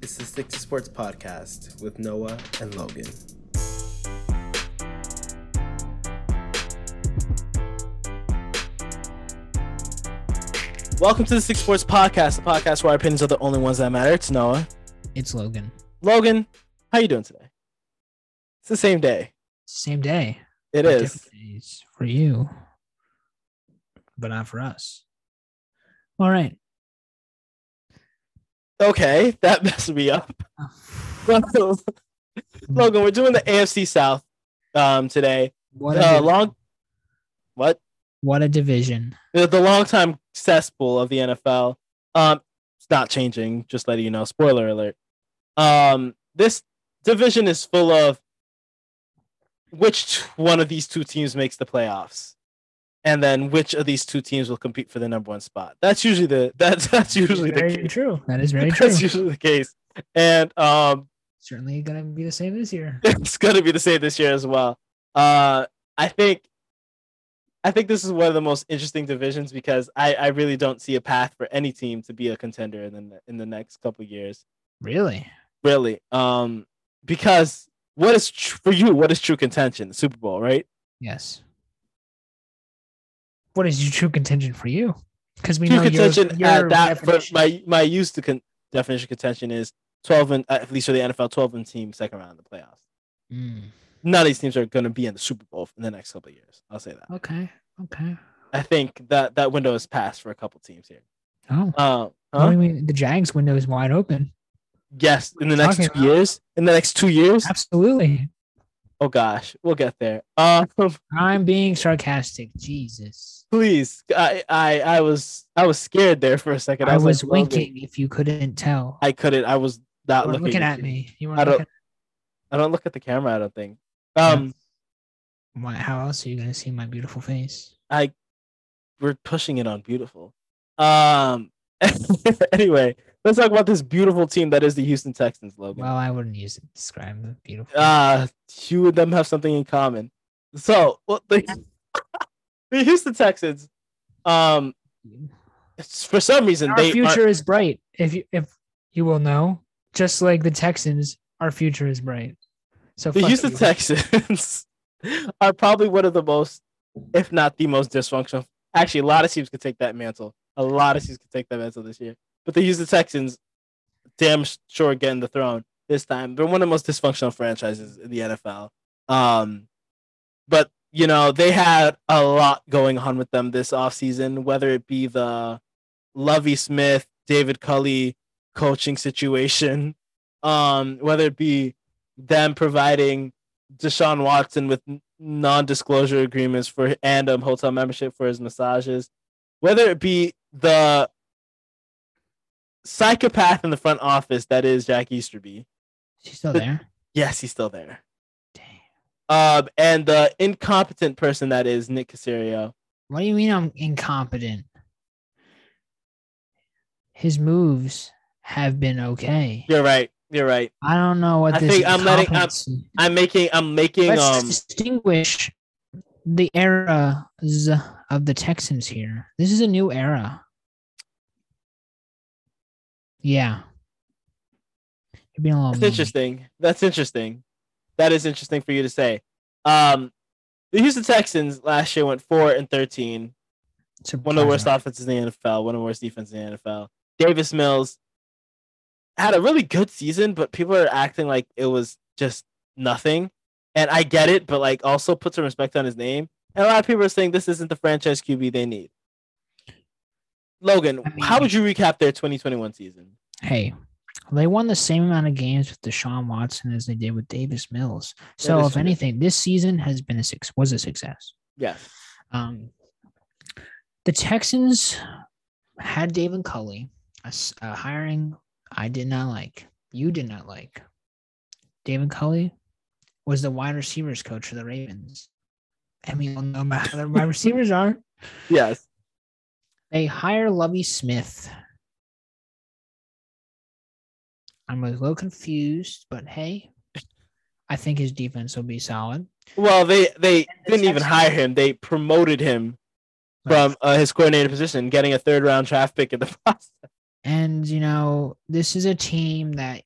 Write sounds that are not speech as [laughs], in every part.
It's the Stick to Sports podcast with Noah and Logan. Welcome to the Stick Sports podcast, the podcast where our opinions are the only ones that matter. It's Noah. It's Logan. Logan, how you doing today? It's the same day. Same day. It but is. days for you, but not for us. All right. Okay, that [laughs] messed me up. [laughs] Logan, we're doing the AFC South um today. What a, Uh, long what? what a division. The, the longtime cesspool of the NFL. Um, it's not changing. Just letting you know. Spoiler alert. Um, this division is full of which one of these two teams makes the playoffs, and then which of these two teams will compete for the number one spot. That's usually the [laughs] that's that's usually the case. true. That is very [laughs] true. That's usually the case, and um, Certainly gonna be the same this year. [laughs] it's gonna be the same this year as well. Uh, I think, I think this is one of the most interesting divisions because I, I really don't see a path for any team to be a contender in the in the next couple years. Really? Really, um, because what is tr- for you? What is true contention? The Super Bowl, right? Yes. What is your true contention for you? Because we True know your, contention your at that my my used to con- definition of contention is twelve and at least for the NFL twelve and team second round of the playoffs. Mm, None of these teams are going to be in the Super Bowl in the next couple of years. I'll say that. okay. Okay. I think that that window is passed for a couple teams here. Oh, Uh, huh? do you mean? The Jags window is wide open. Yes, in the next two about- years. In the next two years. Absolutely. Oh gosh, we'll get there. [laughs] Um, I'm being sarcastic. Jesus. please, I, I, I was, I was scared there for a second. I was, like, Logan, winking if you couldn't tell. I couldn't. I was not looking, looking at me. You I don't- looking I don't look at the camera. I don't think. Um, Why, how else are you gonna see my beautiful face? I, we're pushing it on beautiful. Um, [laughs] anyway, let's talk about this beautiful team that is the Houston Texans. Logan. Well, I wouldn't use it to describe the beautiful. uh you and them have something in common. So well, the, [laughs] the Houston Texans, um, for some reason our they future are, is bright. If you if you will know, just like the Texans, our future is bright. So the Houston you. [laughs] [laughs] Texans are probably one of the most, if not the most dysfunctional. Actually, a lot of teams could take that mantle. A lot of teams could take that mantle this year. But they use the Texans, damn sure getting the throne this time. They're one of the most dysfunctional franchises in the NFL. Um, but you know they had a lot going on with them this offseason, whether it be the Lovie Smith, David Culley coaching situation, um, whether it be them providing Deshaun Watson with non-disclosure agreements for and um, hotel membership for his massages, whether it be the psychopath in the front office that is Jack Easterby. She's still there. Yes, he's still there. Damn. Um, and the incompetent person that is Nick Caserio. What do you mean I'm incompetent? His moves have been okay. You're right. You're right. I don't know what I this think I'm letting- I'm- I'm making. I'm making. Let's um. distinguish the eras of the Texans here. This is a new era. Yeah. You're being a little That's mean. interesting. That's interesting. That is interesting for you to say. Um, the Houston Texans last year went four and thirteen. One of the worst offenses in the NFL. One of the worst defenses in the NFL. Davis Mills had a really good season, but people are acting like it was just nothing. And I get it, but like also put some respect on his name. And a lot of people are saying this isn't the franchise QB they need. Logan, I mean- how would you recap their 2021 season? Hey, they won the same amount of games with Deshaun Watson as they did with Davis Mills. So, if true. anything, this season has been a six was a success. Yes. Um, the Texans had David Culley, a, a hiring I did not like. You did not like. David Culley was the wide receivers coach for the Ravens. And we all know about how the wide [laughs] receivers are. Yes. They hire Lovie Smith. I'm a little confused, but hey, I think his defense will be solid. Well, they they the didn't even hire him. They promoted him from uh, his coordinator position, getting a third round draft pick in the [laughs] process. And you know, this is a team that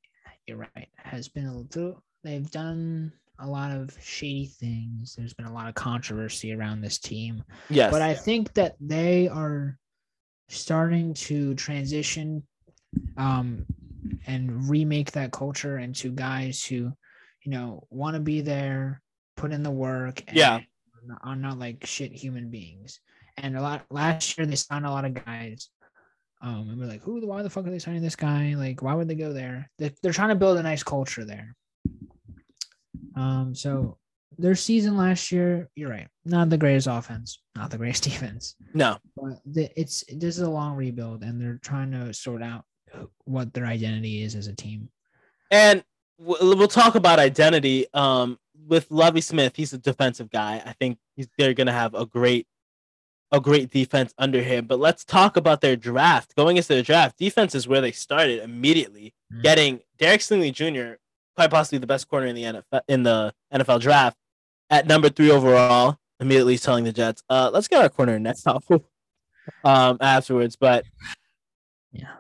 you're right has been a little. They've done a lot of shady things. There's been a lot of controversy around this team, Yes. but I think that they are starting to transition um, and remake that culture into guys who, you know, want to be there, put in the work, and Yeah. are not like shit human beings. And a lot last year they signed a lot of guys. Um, and we're like, who? Why the fuck are they signing this guy? Like, why would they go there? They're, they're trying to build a nice culture there. Um, so their season last year, you're right, not the greatest offense, not the greatest [laughs] defense, no. but it's this is a long rebuild, and they're trying to sort out what their identity is as a team. And we'll, we'll talk about identity. Um, with Lovie Smith, he's a defensive guy. I think he's, they're gonna have a great, a great defense under him. But let's talk about their draft. Going into the draft, defense is where they started immediately, Mhm. getting Derek Stingley Jr., quite possibly the best corner in the NFL in the NFL draft, at number three overall. Immediately telling the Jets, uh, let's get our corner next off. [laughs] um, afterwards, but Yeah.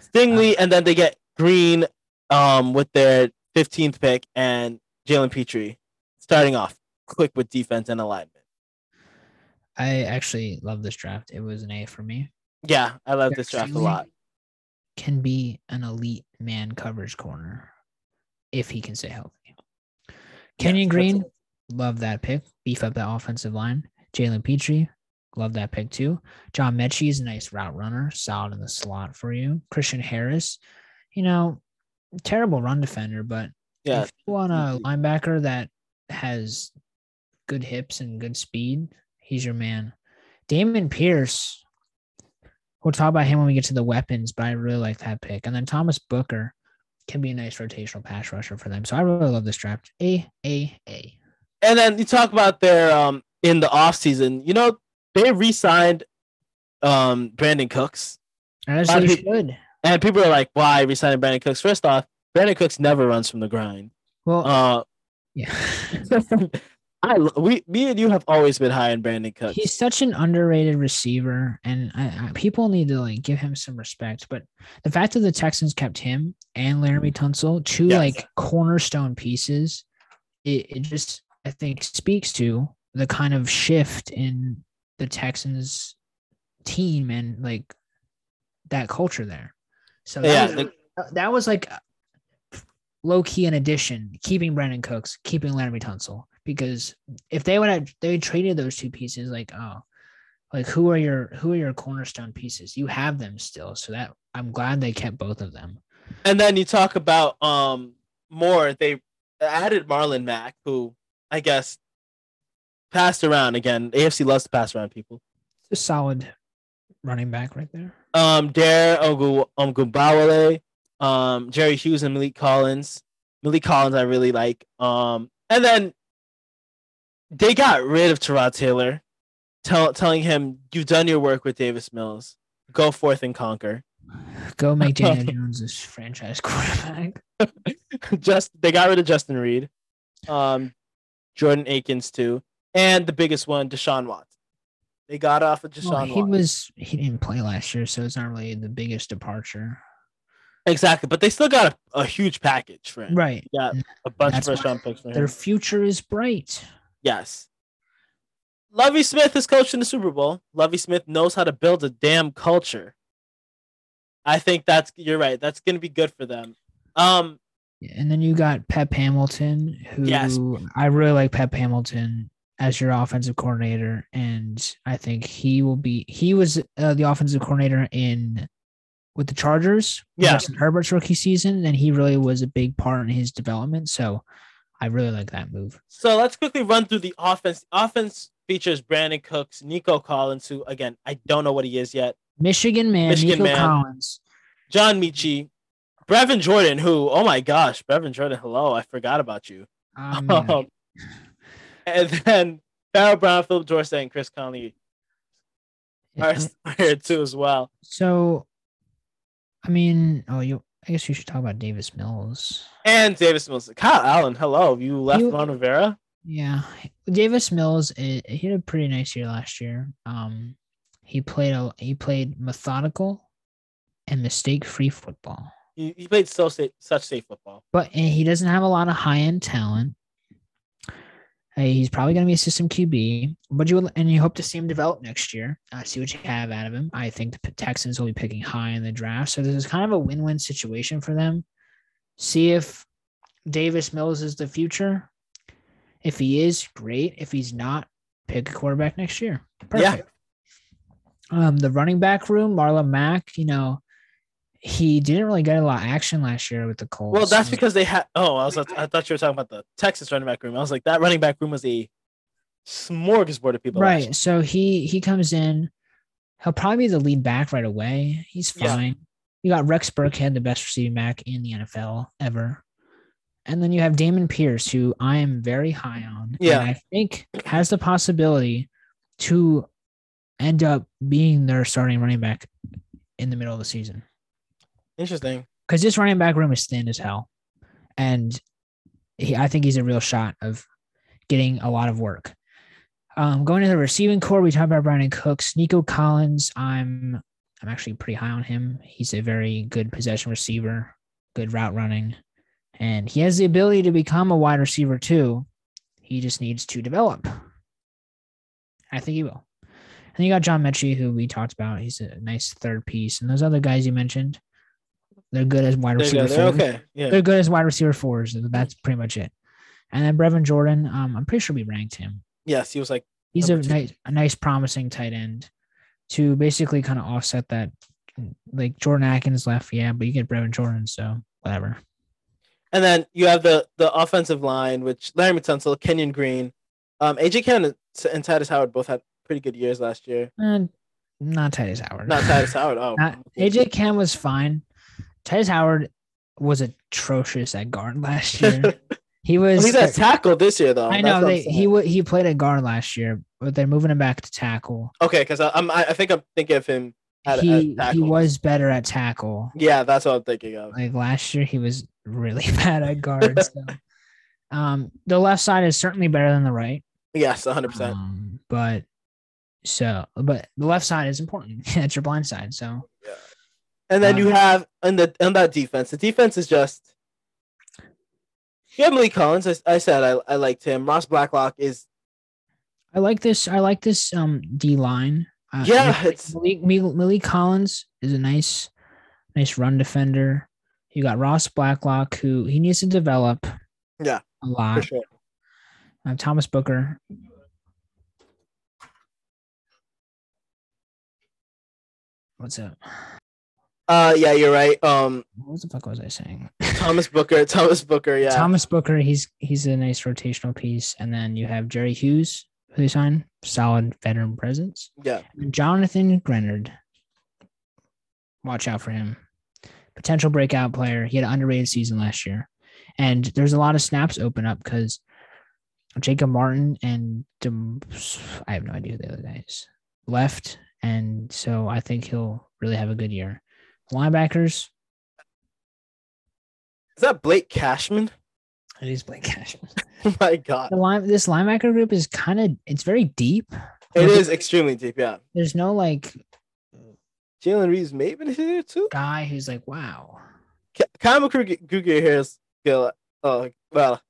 Stingley, and then they get Green um, with their 15th pick and Jalen Pitre starting off quick with defense and alignment. I actually love this draft. It was an A for me. Yeah, I love this draft a lot. Can be an elite man coverage corner if he can stay healthy. Kenyon that's Green, love that pick. Beef up that offensive line. Jalen Pitre, love that pick too. John Metchie is a nice route runner, solid in the slot for you. Christian Harris, you know, terrible run defender, but Yeah, if you want a mm-hmm. linebacker that has good hips and good speed, he's your man. Dameon Pierce, we'll talk about him when we get to the weapons, but I really like that pick. And then Thomas Booker can be a nice rotational pass rusher for them. So I really love this draft. A, A, A. and then you talk about their um in the offseason, you know, they re-signed um Brandin Cooks. As they should. And people are like, why re-signing Brandin Cooks? First off, Brandin Cooks never runs from the grind. Well, Uh yeah. [laughs] I we me and you have always been high on Brandin Cooks. He's such an underrated receiver, and I, I, people need to like give him some respect. But the fact that the Texans kept him and Laremy Tunsil, two Yes. like cornerstone pieces, it, it just I think speaks to the kind of shift in the Texans team and like that culture there. So that Yeah, was, the- that was like low key an addition, keeping Brandin Cooks, keeping Laremy Tunsil. Because if they would have they traded those two pieces, like oh, like who are your who are your cornerstone pieces? You have them still, so that I'm glad they kept both of them. And then you talk about um more. They added Marlon Mack, who I guess passed around again. AFC loves to pass around people. It's A solid running back right there. Um, Dare Ogu Ogunbowale, um, Jerry Hughes and Maliek Collins. Maliek Collins, I really like. Um, and then they got rid of Tyrod Taylor, tell, telling him, "You've done your work with Davis Mills. Go forth and conquer." Go make [laughs] Daniel Jones this franchise quarterback. [laughs] just they got rid of Justin Reid, um, Jordan Akins too, and the biggest one, Deshaun Watson. They got off of Deshaun Well, he Watson. was he didn't play last year, so it's not really the biggest departure. exactly, but they still got a, a huge package for him. Right. They got a bunch That's of first round picks for Their him. future is bright. Yes. Lovie Smith is coaching the Super Bowl. Lovie Smith knows how to build a damn culture. I think that's you're right. That's gonna be good for them. Um, And then you got Pep Hamilton, who Yes. I really like Pep Hamilton as your offensive coordinator, and I think he will be. He was uh, the offensive coordinator in with the Chargers, Yeah. Justin Herbert's rookie season, and he really was a big part in his development. So I really like that move. So let's quickly run through the offense. The offense features Brandin Cooks, Nico Collins, who again I don't know what he is yet. Michigan man, Michigan Nico man. Collins. John Metchie, Brevin Jordan, who oh my gosh, Brevin Jordan, hello, I forgot about you. [laughs] Um. Um, and then Pharaoh Brown, Phillip Dorsett, and Chris Conley are here too as well. So, I mean, oh, you. I guess you should talk about Davis Mills. And Davis Mills, Kyle Allen, hello, you left You- Ron Rivera. Yeah, Davis Mills. eh, He had a pretty nice year last year. Um, he played a he played methodical, and mistake-free football. He, he played so safe, such safe football. But and he doesn't have a lot of high-end talent. Hey, he's probably going to be a system QB, but you and you hope to see him develop next year. Uh, see what you have out of him. I think the Texans will be picking high in the draft, so this is kind of a win-win situation for them. See if Davis Mills is the future. If he is, great. If he's not, pick a quarterback next year. Perfect. Yeah. Um, the running back room, Marlon Mack, you know, he didn't really get a lot of action last year with the Colts. Well, that's because they had. Oh, I was. I thought you were talking about the Texas running back room. I was like, that running back room was a smorgasbord of people. Right. So he he comes in. He'll probably be the lead back right away. He's fine. Yeah. You got Rex Burkhead, the best receiving back in the NFL ever. And then you have Dameon Pierce, who I am very high on. Yeah. I think has the possibility to end up being their starting running back in the middle of the season. Interesting. Because this running back room is thin as hell. And he, I think he's a real shot of getting a lot of work. Um, going to the receiving core, we talked about Brandin Cooks, Nico Collins. I'm I'm actually pretty high on him. He's a very good possession receiver, good route running. And he has the ability to become a wide receiver too. He just needs to develop. I think he will. And you got John Metchie, who we talked about. He's a nice third piece. And those other guys you mentioned, they're good as wide receiver. They're okay. Yeah. They're good as wide receiver fours. That's pretty much it. And then Brevin Jordan, um, I'm pretty sure we ranked him. Yes, he was like he's a nice, a nice, promising tight end to basically kind of offset that. Like Jordan Akins left, yeah, but you get Brevin Jordan, so whatever. And then you have the the offensive line, which Larry Tunsil, Kenyon Green, um, AJ Cann and Tytus Howard both had pretty good years last year. And not Tytus Howard. Not Tytus [laughs] Howard. Oh, not, AJ Cann was fine. Tytus Howard was atrocious at guard last year. [laughs] he was. Well, he's at tackle this year, though. I know they, he he played at guard last year, but they're moving him back to tackle. Okay, because I'm I think I'm thinking of him at, he at he was better at tackle. Yeah, that's what I'm thinking of. Like last year, he was really [laughs] bad at guard. [laughs] so. Um, the left side is certainly better than the right. Yes, 100. Um, percent But so, but the left side is important. That's your blind side. So. And then um, you have in the in that defense. The defense is just. You have Maliek Collins. I, I said I, I liked him. Ross Blacklock is. I like this. I like this um D line. Uh, yeah, it's Maliek, Maliek Collins is a nice, nice run defender. You got Ross Blacklock, who he needs to develop. Yeah, a lot. Sure. Uh, Thomas Booker. What's up? Uh, yeah, you're right. Um, what the fuck was I saying? Thomas Booker. Thomas Booker. Yeah. Thomas Booker. He's he's a nice rotational piece, and then you have Jerry Hughes, who they signed, solid veteran presence. Yeah. And Jonathan Greenard. Watch out for him. Potential breakout player. He had an underrated season last year, and there's a lot of snaps open up because Jacob Martin and I have no idea who the other guys left, and so I think he'll really have a good year. Linebackers. Is that Blake Cashman? It is Blake Cashman. [laughs] oh my God. The line, this linebacker group is kind of it's very deep. It is extremely deep, yeah. There's no like Jalen Reeves Maybin here too. Guy who's like, wow. Kyle McCreary here is oh well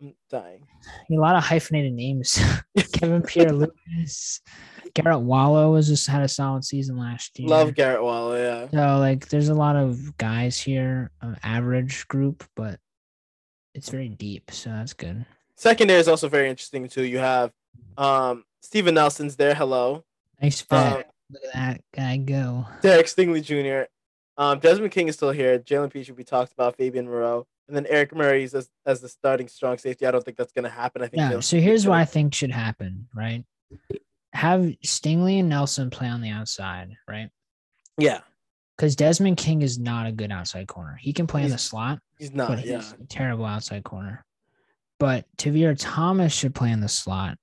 I'm dying. A lot of hyphenated names. [laughs] Kevin Pierre Louis. [laughs] Garrett Wallow was just had a solid season last year. Love Garrett Wallow, yeah. So like there's a lot of guys here, um, average group, but it's very deep, so that's good. Secondary is also very interesting too. You have um Steven Nelson's there. Hello. Nice. Um, Look at that guy go. Derek Stingley Jr. Um, Desmond King is still here. Jalen Pitre, we talked about Fabian Moreau. And then Eric Murray's as, as the starting strong safety. I don't think that's going to happen. I think. Yeah. So here's what I think should happen, right? Have Stingley and Nelson play on the outside, right? Yeah. Because Desmond King is not a good outside corner. He can play he's, in the slot. He's not. But yeah. terrible outside corner. But Tavierre Thomas should play in the slot,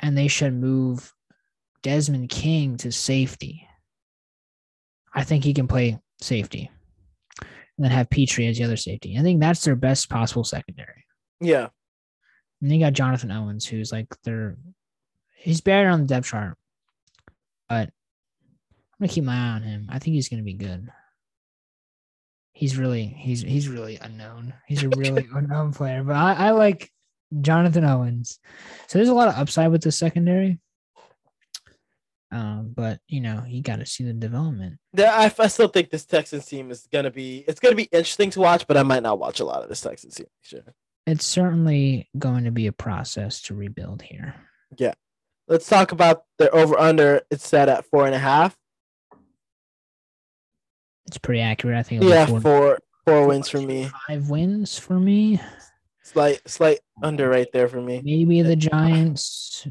and they should move Desmond King to safety. I think he can play safety. And then have Pitre as the other safety. I think that's their best possible secondary. Yeah. And then you got Jonathan Owens, who's like their he's better on the depth chart. But I'm gonna keep my eye on him. I think he's gonna be good. he's really he's he's really unknown. He's a really [laughs] unknown player. But I, I like Jonathan Owens. So there's a lot of upside with the secondary. Um, but you know, you got to see the development. Yeah, I, I still think this Texans team is gonna be it's gonna be interesting to watch, but I might not watch a lot of this Texans team. Sure. It's certainly going to be a process to rebuild here. Yeah. Let's talk about the over under. It's set at four and a half. It's pretty accurate. I think. Yeah, four- four four wins for me. Five wins for me. Slight slight under right there for me. Maybe the Giants.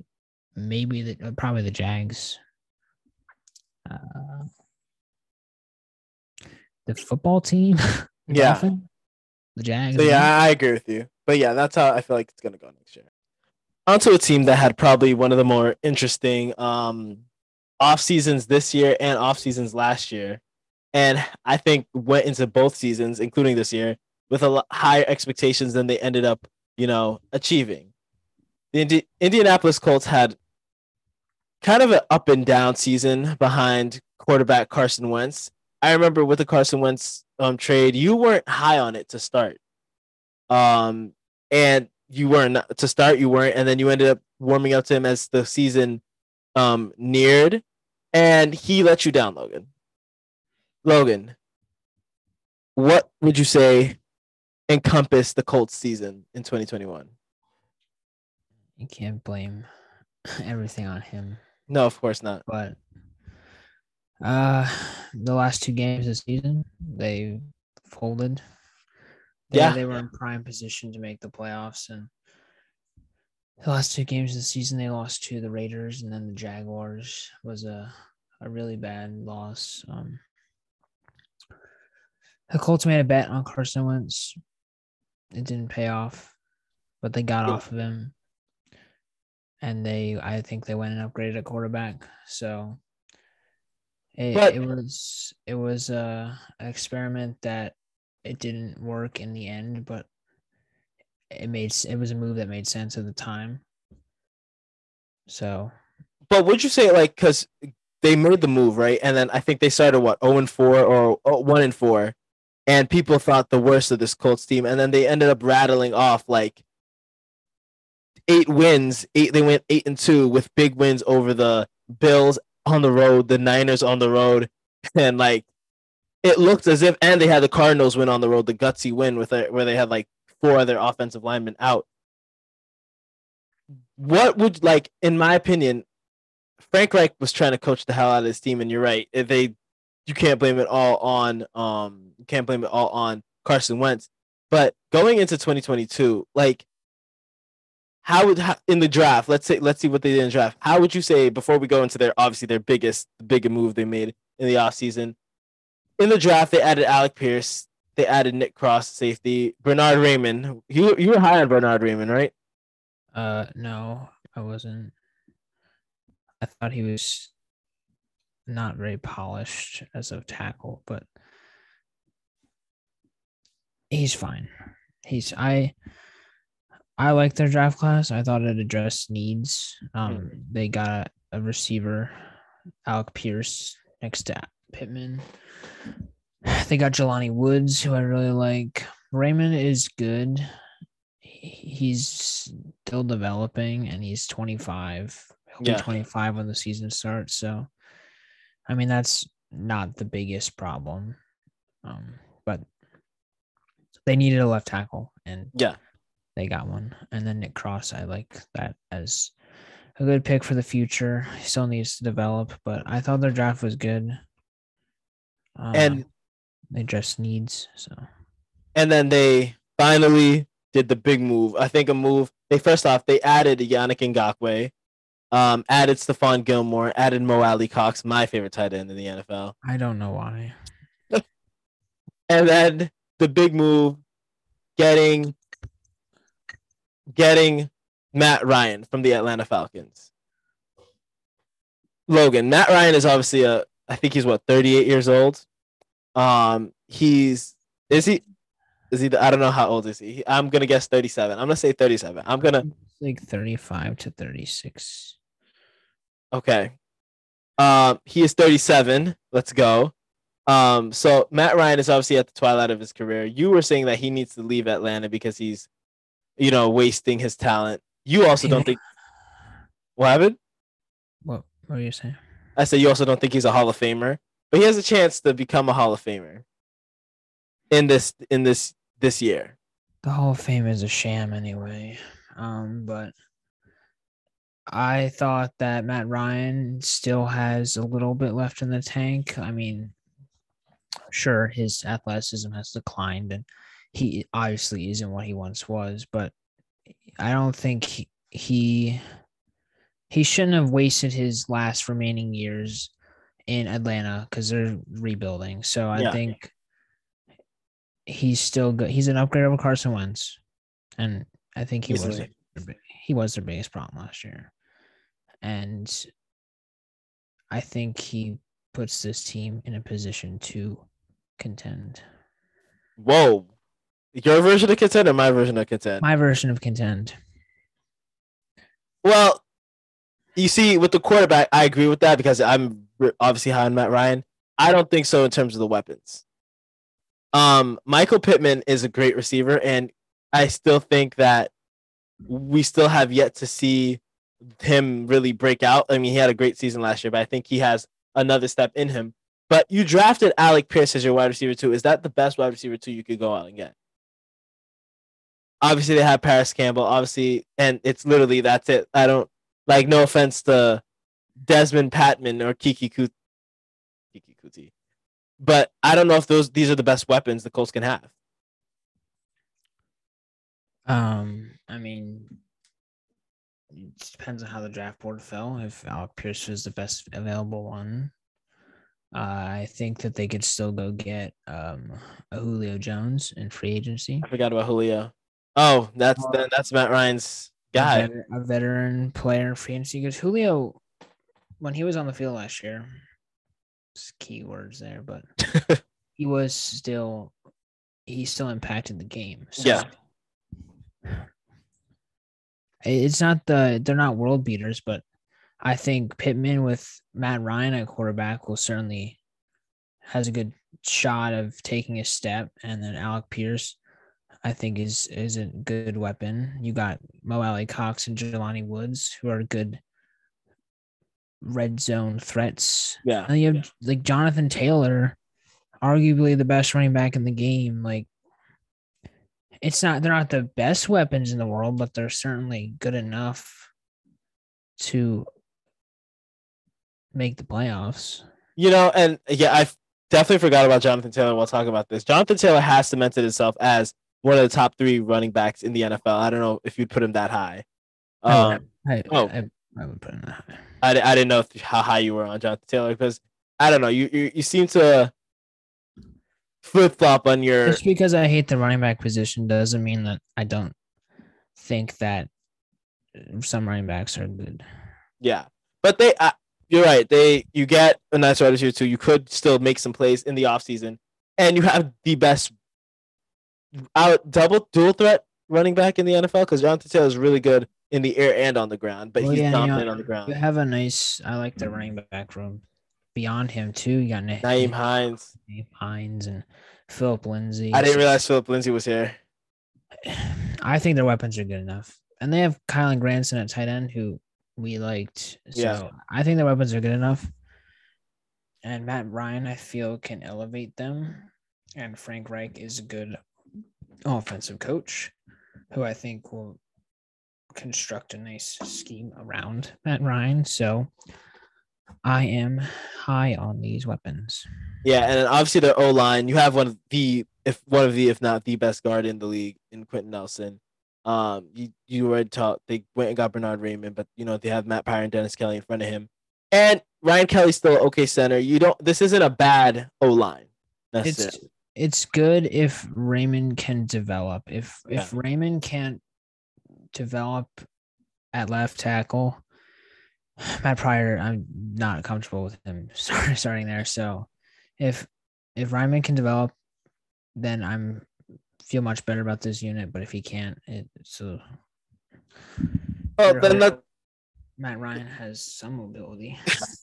Maybe the probably the Jags. Uh, the football team. [laughs] Yeah. The Jags. So yeah, I I agree with you. But yeah, that's how I feel like it's gonna go next year. Onto a team that had probably one of the more interesting um off seasons this year and off seasons last year, and I think went into both seasons, including this year, with a lot higher expectations than they ended up, you know, achieving. The Indi- Indianapolis Colts had kind of an up and down season behind quarterback Carson Wentz. I remember with the Carson Wentz um, trade, you weren't high on it to start. Um, and you weren't to start, you weren't, and then you ended up warming up to him as the season um neared, and he let you down, Logan. Logan, what would you say encompassed the Colts season in 2021? You can't blame [laughs] everything on him. No, of course not. but uh the last two games of the season they folded They- Yeah. they were in prime position to make the playoffs and the last two games of the season they lost to the raiders and then the jaguars was a, a really bad loss um the colts made a bet on carson wentz it didn't pay off but they got Yeah. off of him and they I think they went and upgraded a quarterback. So it, But- it was it was uh, an experiment that it didn't work in the end, but it made it was a move that made sense at the time. So But would you say like because they made the move right, and then I think they started what zero and four or oh, one and four, and people thought the worst of this Colts team, and then they ended up rattling off like eight wins. Eight they went eight and two with big wins over the Bills on the road, the Niners on the road, [laughs] and like it looked as if, and they had the Cardinals win on the road, the gutsy win with it, where they had like four other offensive linemen out. What would like, in my opinion, Frank Reich was trying to coach the hell out of his team, and you're right. They, you can't blame it all on, um, you can't blame it all on Carson Wentz. But going into 2022, like, how would in the draft? Let's say, let's see what they did in the draft. How would you say before we go into their obviously their biggest, bigger move they made in the offseason? In the draft, they added Alec Pierce. They added Nick Cross, safety. Bernhard Raimann. You you were high on Bernhard Raimann, right? uh no, I wasn't. I thought he was not very polished as a tackle, but he's fine. He's I I like their draft class. I thought it addressed needs. Um they got a, a receiver, Alec Pierce next to Pittman. They got Jelani Woods, who I really like. Raimann is good. He's still developing and he's 25. He'll Yeah. be 25 when the season starts. So, I mean, that's not the biggest problem. Um, but they needed a left tackle and Yeah. they got one. And then Nick Cross, I like that as a good pick for the future. He still needs to develop, but I thought their draft was good. Um, And they just needs so and then they finally did the big move. I think a move. They first off they added Yannick Ngakoue, um, added Stephon Gilmore, added Mo Alie-Cox, my favorite tight end in the NFL, I don't know why. [laughs] and then the big move, getting getting Matt Ryan from the Atlanta Falcons. Logan, Matt Ryan is obviously a. I think he's what 38 years old. Um, he's is he is he? The, I don't know how old is he. I'm gonna guess 37. I'm gonna say 37. I'm gonna Like 35 to 36. okay. Um, he is 37. Let's go. Um, so Matt Ryan is obviously at the twilight of his career. You were saying that he needs to leave Atlanta because he's, you know, wasting his talent. You also don't think what happened? What what are you saying? I said you also don't think he's a Hall of Famer, but he has a chance to become a Hall of Famer in this in this this year. The Hall of Fame is a sham anyway. Um, but I thought that Matt Ryan still has a little bit left in the tank. I mean, sure, his athleticism has declined and he obviously isn't what he once was, but I don't think he he, he shouldn't have wasted his last remaining years in Atlanta because they're rebuilding. So I Yeah. think he's still good. He's an upgrade over Carson Wentz, and I think he was their he was their biggest problem last year, and I think he puts this team in a position to contend. Whoa. Your version of contend or my version of contend? My version of contend. Well, you see, with the quarterback, I agree with that because I'm obviously high on Matt Ryan. I don't think so in terms of the weapons. Um, Michael Pittman is a great receiver, and I still think that we still have yet to see him really break out. I mean, he had a great season last year, but I think he has another step in him. But you drafted Alec Pierce as your wide receiver two. Is that the best wide receiver two you could go out and get? Obviously, they have Parris Campbell. Obviously, and it's literally that's it. I don't like. No offense to Dezmon Patmon or Keke Coutee, Keke Coutee, but I don't know if those these are the best weapons the Colts can have. Um, I mean, it depends on how the draft board fell. If Alec Pierce was the best available one, uh, I think that they could still go get um a Julio Jones in free agency. I forgot about Julio. Oh, that's Or- that's Matt Ryan's A guy. a veteran player in free agency because Julio, when he was on the field last year, keywords there, but [laughs] he was still he still impacted the game. So Yeah. It's not the they're not world beaters, but I think Pittman with Matt Ryan at quarterback will certainly has a good shot of taking a step, and then Alec Pierce, I think is is a good weapon. You got Mo Alie-Cox and Jelani Woods, who are good red zone threats. Yeah. And you have like Jonathan Taylor, arguably the best running back in the game. Like it's not they're not the best weapons in the world, but they're certainly good enough to make the playoffs. You know, and yeah, I definitely forgot about Jonathan Taylor while talking about this. Jonathan Taylor has cemented himself as one of the top three running backs in the NFL. I don't know if you'd put him that high. I Um, would- I, oh. I, I would put him that high. I, I didn't know how high you were on Jonathan Taylor because I don't know. You you, you seem to flip flop on your. Just because I hate the running back position doesn't mean that I don't think that some running backs are good. Yeah, but they. Uh, you're right. They you get a nice wide receiver too. You could still make some plays in the offseason. and you have the best out double dual threat running back in the NFL because Jonathan Taylor is really good in the air and on the ground, but Well, he's yeah, you know, on the ground. You have a nice. I like the running back room. Beyond him too, you got Nick, Nyheim Hines. Nyheim Hines and Philip Lindsay. I didn't realize Philip Lindsay was here. [sighs] I think their weapons are good enough, and they have Kylen Granson at tight end, who we liked. So Yeah. I think their weapons are good enough. And Matt Ryan, I feel, can elevate them. And Frank Reich is a good offensive coach, who I think will construct a nice scheme around Matt Ryan. So I am high on these weapons. Yeah, and obviously the O line. You have one of the if one of the if not the best guard in the league in Quenton Nelson. Um, you you already taught they went and got Bernhard Raimann, but you know they have Matt Pryor and Dennis Kelly in front of him, and Ryan Kelly's still okay center. You don't. This isn't a bad O line It's necessarily. It's good if Raimann can develop. If if Raimann can't develop at left tackle, [sighs] Matt Pryor, I'm not comfortable with him [laughs] starting there. So if if Raimann can develop, then I'm feel much better about this unit. But if he can't, it, so Oh, then Matt Ryan has some mobility.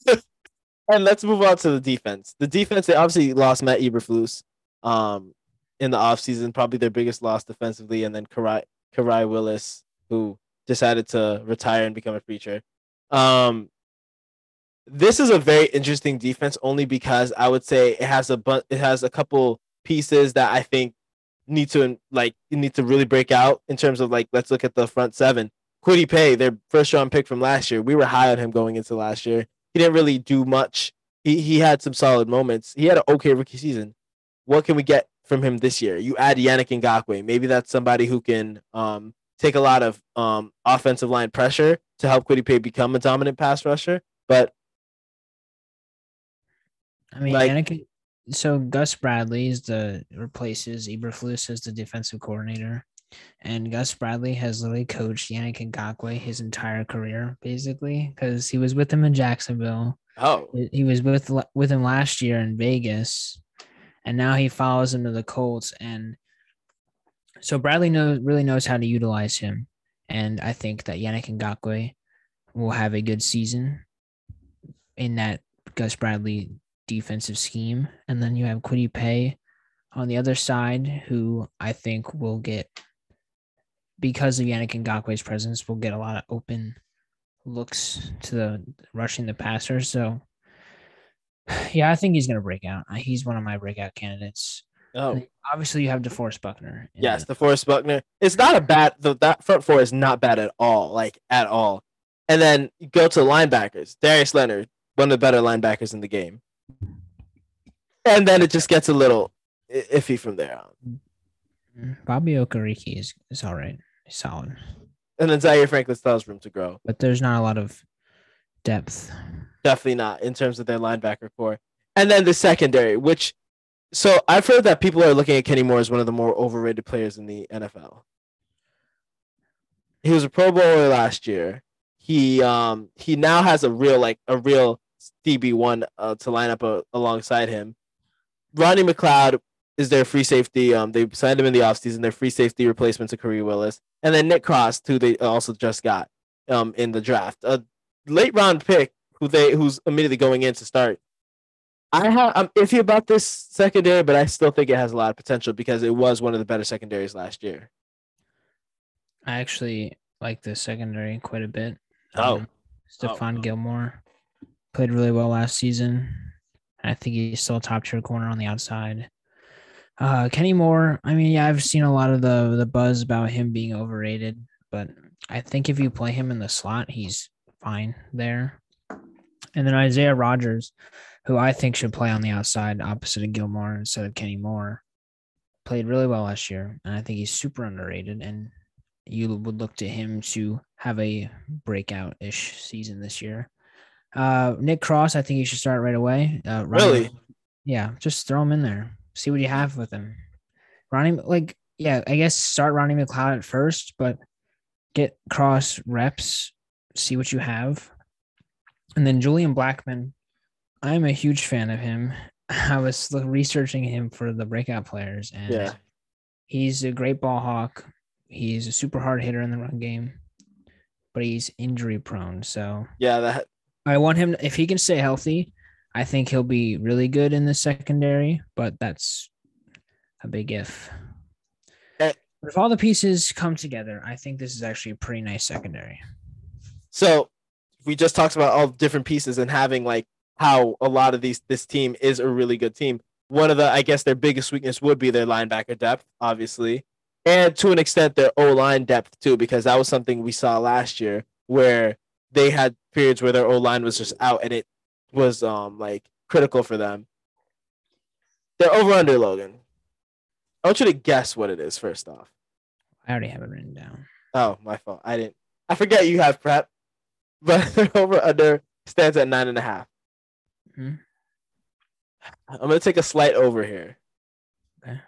[laughs] and let's move on to the defense. The defense, they obviously lost Matt Eberflus um, in the offseason, probably their biggest loss defensively, and then Karai, Khari Willis, who decided to retire and become a preacher. Um, this is a very interesting defense only because I would say it has a bu- it has a couple pieces that I think need to like need to really break out in terms of like let's look at the front seven. Kwity Paye, their first round pick from last year, we were high on him going into last year. He didn't really do much. He he had some solid moments. He had an okay rookie season. What can we get from him this year? You add Yannick Ngakoue. Maybe that's somebody who can um, take a lot of um, offensive line pressure to help Paye become a dominant pass rusher. But I mean, Like- Yannick, so Gus Bradley is the replaces Eberflus as the defensive coordinator, and Gus Bradley has literally coached Yannick Ngakoue his entire career, basically, because he was with him in Jacksonville. oh, He- He was with with him last year in Vegas, and now he follows him to the Colts. And so Bradley knows really knows how to utilize him, and I think that Yannick Ngakoue will have a good season in that Gus Bradley defensive scheme. And then you have Kwity Paye on the other side, who I think will get because of Yannick Ngakoue's presence, will get a lot of open looks to the rushing the passer. So [sighs] yeah, I think he's gonna break out. He's one of my breakout candidates. oh, Obviously, you have DeForest Buckner. yes, DeForest Buckner. It's not a bad. The, that front four is not bad at all, like at all. And then you go to linebackers. Darius Leonard, one of the better linebackers in the game. And then it just gets a little iffy from there on. Mm, Bobby Okereke is is all right. He's solid, And then Zaire Franklin still has room to grow. but there's not a lot of depth. Definitely not in terms of their linebacker core. And then the secondary, which so I've heard that people are looking at Kenny Moore as one of the more overrated players in the NFL. He was a Pro Bowler last year. He um he now has a real like a real DB one uh, to line up uh, alongside him. Ronnie McLeod is their free safety. Um, they signed him in the offseason. Their free safety replacement to Kareem Willis, and then Nick Cross, who they also just got um in the draft. A late round pick who they who's immediately going in to start. I have I'm iffy about this secondary, but I still think it has a lot of potential because it was one of the better secondaries last year. I actually like the secondary quite a bit. Oh. Um, Stephon Oh. Gilmore played really well last season. I think he's still a top tier corner on the outside. Uh, Kenny Moore. I mean, yeah, I've seen a lot of the the buzz about him being overrated, but I think if you play him in the slot, he's fine there. And then Isaiah Rodgers, who I think should play on the outside opposite of Gilmore instead of Kenny Moore, played really well last year, and I think he's super underrated. And you would look to him to have a breakout ish season this year. Uh, Nick Cross, I think you should start right away. Uh, Ronnie- Really? Yeah, just throw him in there. See what you have with him. Ronnie, like, yeah, I guess start Ronnie McLeod at first, but get Cross reps, see what you have. And then Julian Blackmon, I'm a huge fan of him. [laughs] I was researching him for the breakout players, and Yeah. he's a great ball hawk. He's a super hard hitter in the run game, but he's injury prone. So Yeah, that I want him if he can stay healthy. I think he'll be really good in the secondary, but that's a big if. Eh. But if all the pieces come together, I think this is actually a pretty nice secondary. So we just talked about all the different pieces and having like how a lot of these this team is a really good team. One of the I guess their biggest weakness would be their linebacker depth, obviously, and to an extent their O line depth too, because that was something we saw last year where they had periods where their O line was just out and it was um like critical for them. They're over under Logan. I want you to guess what it is first off. I already have it written down. Oh, my fault. I didn't. I forget you have prep, but [laughs] their over under stands at nine and a half. Mhm. I'm gonna take a slight over here. Okay.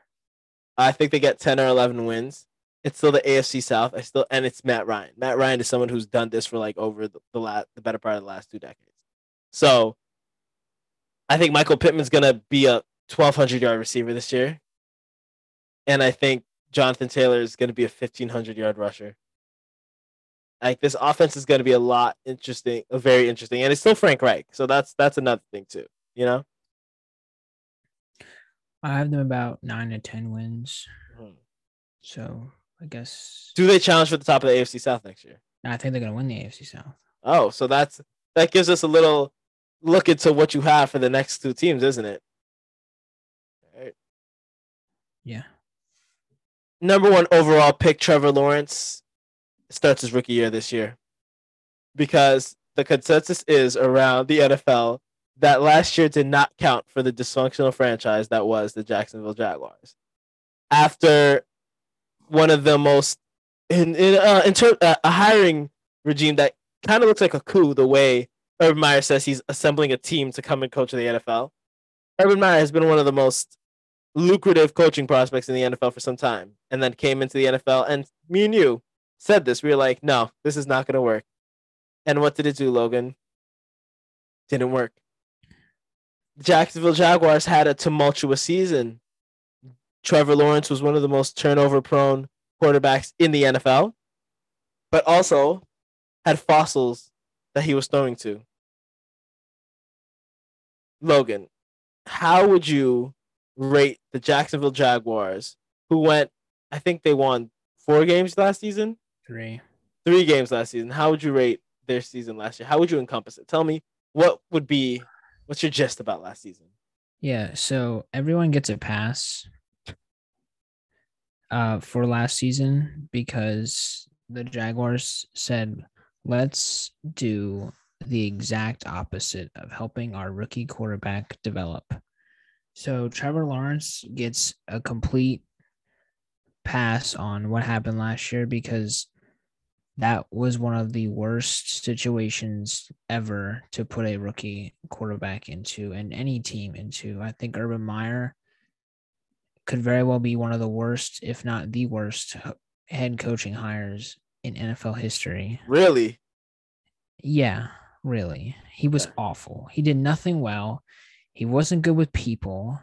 I think they get ten or eleven wins. It's still the AFC South. I still and it's Matt Ryan. Matt Ryan is someone who's done this for like over the, the last the better part of the last two decades. So I think Michael Pittman's gonna be a 1200 yard receiver this year, and I think Jonathan Taylor is gonna be a 1500 yard rusher. Like this offense is going to be a lot interesting, very interesting, and it's still Frank Reich, so that's that's another thing too. You know, I have them about nine to ten wins. Mhm. So I guess do they challenge for the top of the AFC South next year? I think they're gonna win the AFC South. Oh, so that's that gives us a little look into what you have for the next two teams, isn't it? Alright. Yeah. Number one overall pick, Trevor Lawrence, starts his rookie year this year. Because the consensus is around the NFL that last year did not count for the dysfunctional franchise that was the Jacksonville Jaguars. After one of the most in in uh, in ter- uh, a hiring regime that kind of looks like a coup the way Urban Meyer says he's assembling a team to come and coach the NFL. Urban Meyer has been one of the most lucrative coaching prospects in the NFL for some time, and then came into the NFL. And me and you said this. We were like, no, this is not going to work. And what did it do, Logan? Didn't work. Jacksonville Jaguars had a tumultuous season. Trevor Lawrence was one of the most turnover prone quarterbacks in the NFL, but also had fossils that he was throwing to. Logan, how would you rate the Jacksonville Jaguars, who went, I think they won four games last season, Three. three games last season. How would you rate their season last year? How would you encompass it? Tell me what would be, what's your gist about last season? Yeah, so everyone gets a pass uh for last season because the Jaguars said let's do the exact opposite of helping our rookie quarterback develop. So Trevor Lawrence gets a complete pass on what happened last year because that was one of the worst situations ever to put a rookie quarterback into and any team into. I think Urban Meyer could very well be one of the worst, if not the worst, head coaching hires in NFL history. Really? Yeah, really. He was awful. He did nothing well. He wasn't good with people.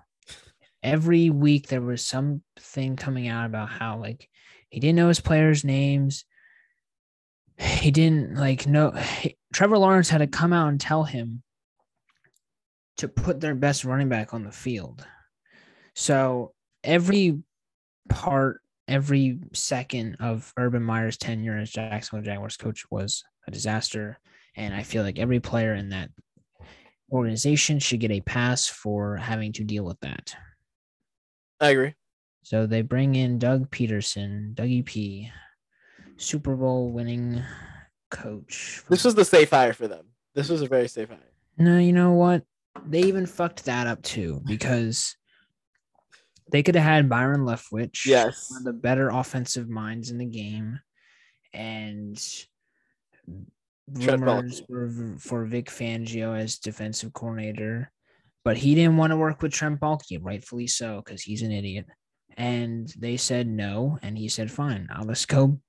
Every week there was something coming out about how like he didn't know his players' names. He didn't like know Trevor Lawrence had to come out and tell him to put their best running back on the field. So every part, every second of Urban Meyer's tenure as Jacksonville Jaguars coach was a disaster. And I feel like every player in that organization should get a pass for having to deal with that. I agree. So they bring in Doug Pederson, Dougie P, Super Bowl winning coach. This was the safe hire for them. This was a very safe hire. No, you know what? They even fucked that up too because they could have had Byron Leftwich, Yes. one of the better offensive minds in the game, and rumors were for Vic Fangio as defensive coordinator, but he didn't want to work with Trent Baalke, rightfully so, because he's an idiot. And they said no, and he said, "Fine, I'll just go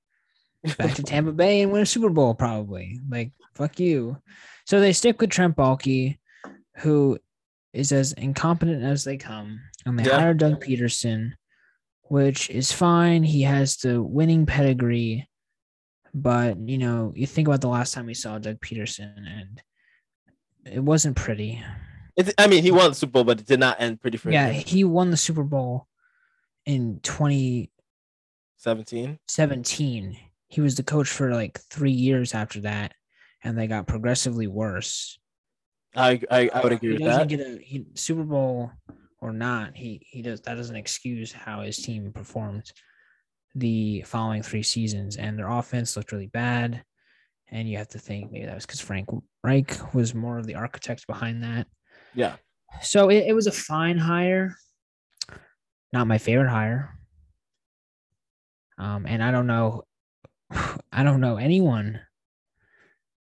back to Tampa Bay and win a Super Bowl, probably. Like, fuck you. So they stick with Trent Baalke, who is as incompetent as they come. And they Yeah. hire Doug Pederson, which is fine. He has the winning pedigree. But, you know, you think about the last time we saw Doug Pederson, and it wasn't pretty. It, I mean, he won the Super Bowl, but it did not end pretty for Yeah, him. he won the Super Bowl in 2017. 17. He was the coach for like three years after that, and they got progressively worse. I, I, I would agree he with that. get a he, Super Bowl or not. He he does that doesn't excuse how his team performed the following three seasons, and their offense looked really bad. And you have to think maybe that was because Frank Reich was more of the architect behind that. Yeah. So it, it was a fine hire. Not my favorite hire. Um, and I don't know [sighs] I don't know anyone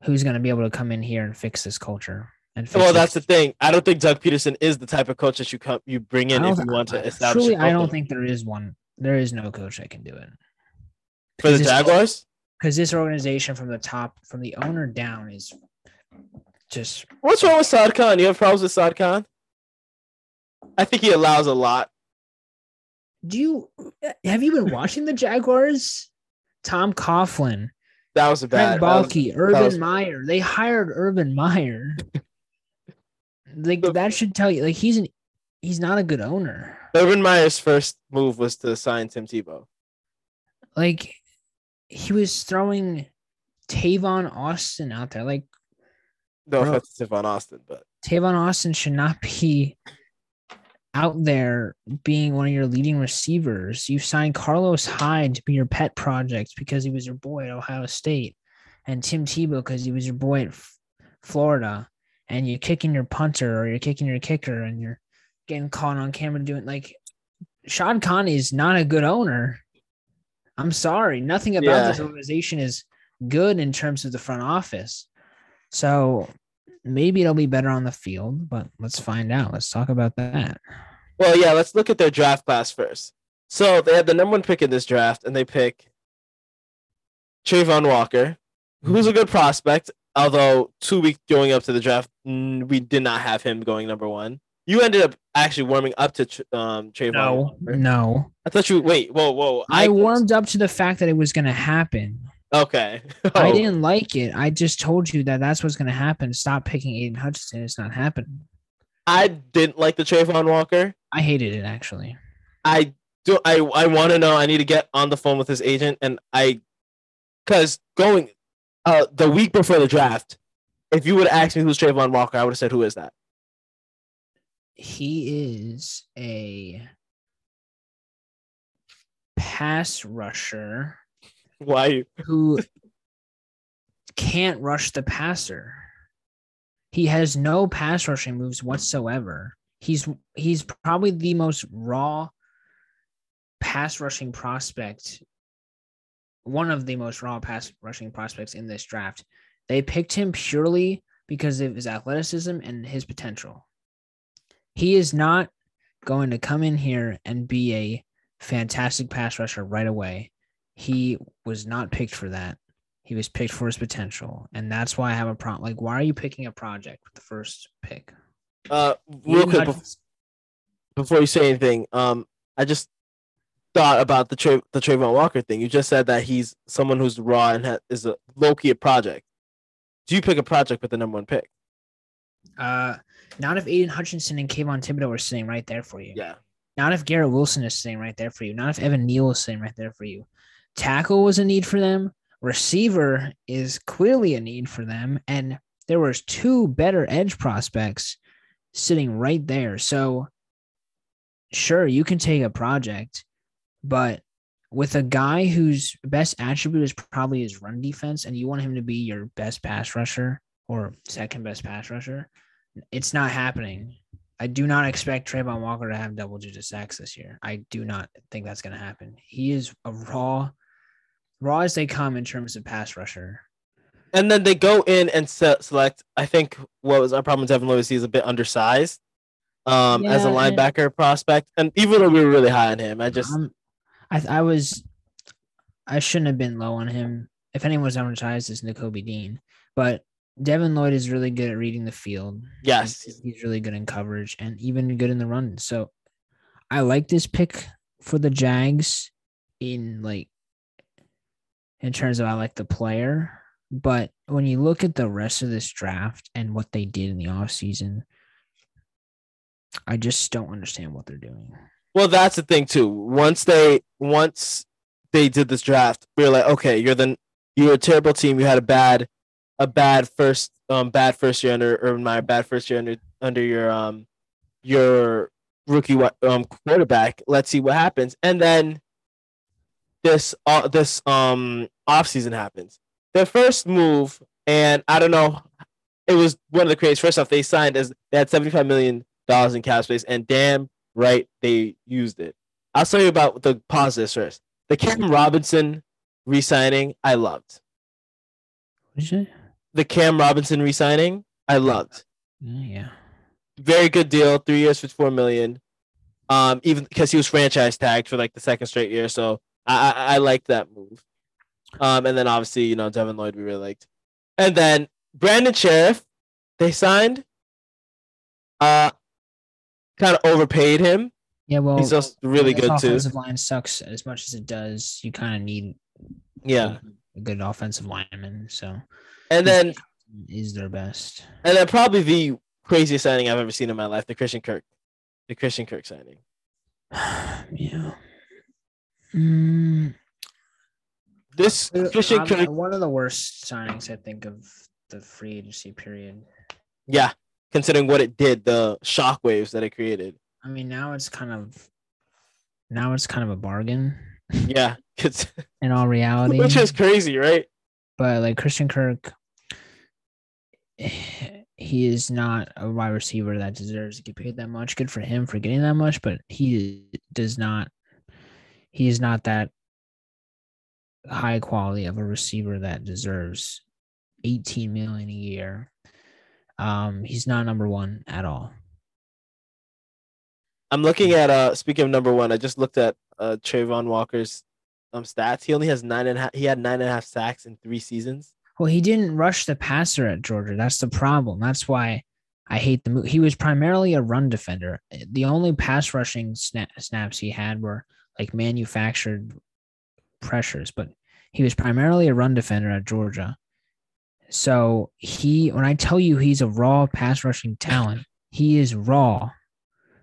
who's gonna be able to come in here and fix this culture. And Well, this- that's the thing. I don't think Doug Pederson is the type of coach that you come you bring in if you want to establish. Truly, I don't think there is one. There is no coach that can do it. for the Jaguars. Because this organization from the top, from the owner down, is just What's wrong with Shad Khan? You have problems with Shad Khan? I think he allows a lot. Do you have you been watching the Jaguars? Tom Coughlin that was a bad. Trent that was- Baalke, Urban was- Meyer. They hired Urban Meyer. [laughs] like that should tell you, like he's an he's not a good owner. Urban Meyer's first move was to sign Tim Tebow. Like he was throwing Tavon Austin out there. Like No Bro. offense to Von Austin, but Tavon Austin should not be out there being one of your leading receivers. You signed Carlos Hyde to be your pet project because he was your boy at Ohio State, and Tim Tebow because he was your boy at F- Florida. And you're kicking your punter or you're kicking your kicker, and you're getting caught on camera doing like Sean Connery is not a good owner. I'm sorry, nothing about Yeah. this organization is good in terms of the front office. So maybe it'll be better on the field, but let's find out. Let's talk about that. well, yeah. Let's look at their draft class first. So they had the number one pick in this draft, and they pick Travon Walker, who's a good prospect. Although two weeks going up to the draft, mm, we did not have him going number one. You ended up actually warming up to um, Travon. No, Walker. no. I thought you. Wait, whoa, whoa. I warmed up to the fact that it was going to happen. Okay. [laughs] I Oh, didn't like it. I just told you that that's what's going to happen. Stop picking Aidan Hutchinson. It's not happening. I didn't like the Travon Walker. I hated it actually. I do. I I want to know. I need to get on the phone with his agent, and I, because going, uh, the week before the draft, if you would have asked me who's Travon Walker, I would have said, "Who is that?" He is a pass rusher Why? who can't rush the passer. He has no pass rushing moves whatsoever. He's he's probably the most raw pass rushing prospect, one of the most raw pass rushing prospects in this draft. They picked him purely because of his athleticism and his potential. He is not going to come in here and be a fantastic pass rusher right away. He was not picked for that. He was picked for his potential, and that's why I have a problem. Like, why are you picking a project with the first pick? Uh, real quick Hutchinson- before you say anything, um, I just thought about the Tra- the Travon Walker thing. You just said that he's someone who's raw and ha- is a low key a project. Do you pick a project with the number one pick? Uh, not if Aidan Hutchinson and Kayvon Thibodeaux are sitting right there for you. Yeah. Not if Garrett Wilson is sitting right there for you. Not if Evan Neal is sitting right there for you. Tackle was a need for them. Receiver is clearly a need for them, and there was two better edge prospects sitting right there. So, sure, you can take a project, but with a guy whose best attribute is probably his run defense, and you want him to be your best pass rusher or second best pass rusher, it's not happening. I do not expect Travon Walker to have double digit sacks this year. I do not think that's going to happen. He is a raw, raw as they come in terms of pass rusher. And then they go in and se- select. I think what was our problem with Devin Lewis? He's a bit undersized, um, as a Yeah, and- linebacker prospect. And even though we were really high on him, I just Um, I I was, I shouldn't have been low on him. If anyone was advertised, it's Nakobe Dean. But Devin Lloyd is really good at reading the field. yes, He's, he's really good in coverage and even good in the run. So I like this pick for the Jags in like in terms of I like the player. But when you look at the rest of this draft and what they did in the offseason, I just don't understand what they're doing. Well, that's the thing too. Once they once they did this draft, we were like, okay, you're the you're a terrible team. You had a bad a bad first um bad first year under Urban Meyer, bad first year under under your um your rookie um quarterback. Let's see what happens. And then this uh, this um offseason happens. Their first move, and I don't know, it was one of the craziest. First off, they signed as they had seventy five million dollars in cap space, and damn right they used it. I'll tell you about the positives first. The Cam Robinson re-signing, I loved. What did you say? The Cam Robinson re-signing, I loved. Yeah, yeah. Very good deal, three years, fifty-four million. Um, even because he was franchise tagged for like the second straight year, so I I, I liked that move. Um, and then obviously you know Devin Lloyd we really liked, and then Brandon Scherff, they signed. Uh, kind of overpaid him. Yeah, well, He's just really good too. offensive line sucks as much as it does. You kind of need Yeah. a good offensive lineman. So And then is their best. and then probably the craziest signing I've ever seen in my life, the Christian Kirk. The Christian Kirk signing. [sighs] yeah. Mm, This Christian um, Kirk, one of the worst signings I think of the free agency period. yeah, considering what it did, the shockwaves that it created. I mean, now it's kind of now it's kind of a bargain [laughs] Yeah, it's, [laughs] in all reality. which is crazy, right? but like Christian Kirk, he is not a wide receiver that deserves to get paid that much. Good for him for getting that much, but he does not. He is not that high quality of a receiver that deserves 18 million a year. Um, he's not number one at all. I'm looking at uh speaking of number one, I just looked at uh Travon Walker's um stats. He only has nine and a half he had nine and a half sacks in three seasons. Well, he didn't rush the passer at Georgia. That's the problem. That's why I hate the move. He was primarily a run defender. The only pass rushing snap, snaps he had were like manufactured pressures, but he was primarily a run defender at Georgia. So he, when I tell you he's a raw pass rushing talent, he is raw.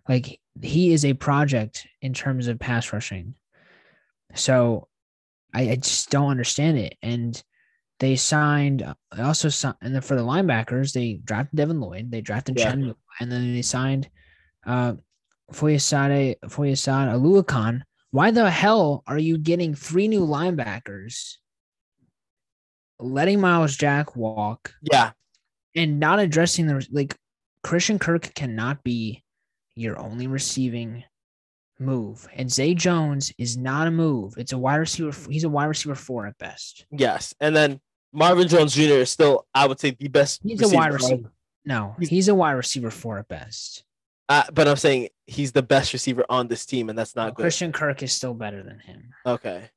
Like he is a project in terms of pass rushing. So I, I just don't understand it. And they signed I also signed, and then for the linebackers, they drafted Devin Lloyd, they drafted Yeah. And then they signed uh Foyesade Foyesade Oluokun. Why the hell are you getting three new linebackers, letting Myles Jack walk, Yeah, and not addressing the like Christian Kirk cannot be your only receiving move. And Zay Jones is not a move. It's a wide receiver. He's a wide receiver four at best. yes. And then Marvin Jones Jr. is still, I would say, the best. He's a wide receiver. No, He's- he's a wide receiver four at best. Uh, but I'm saying he's the best receiver on this team, and that's not good. Christian Kirk is still better than him. Okay.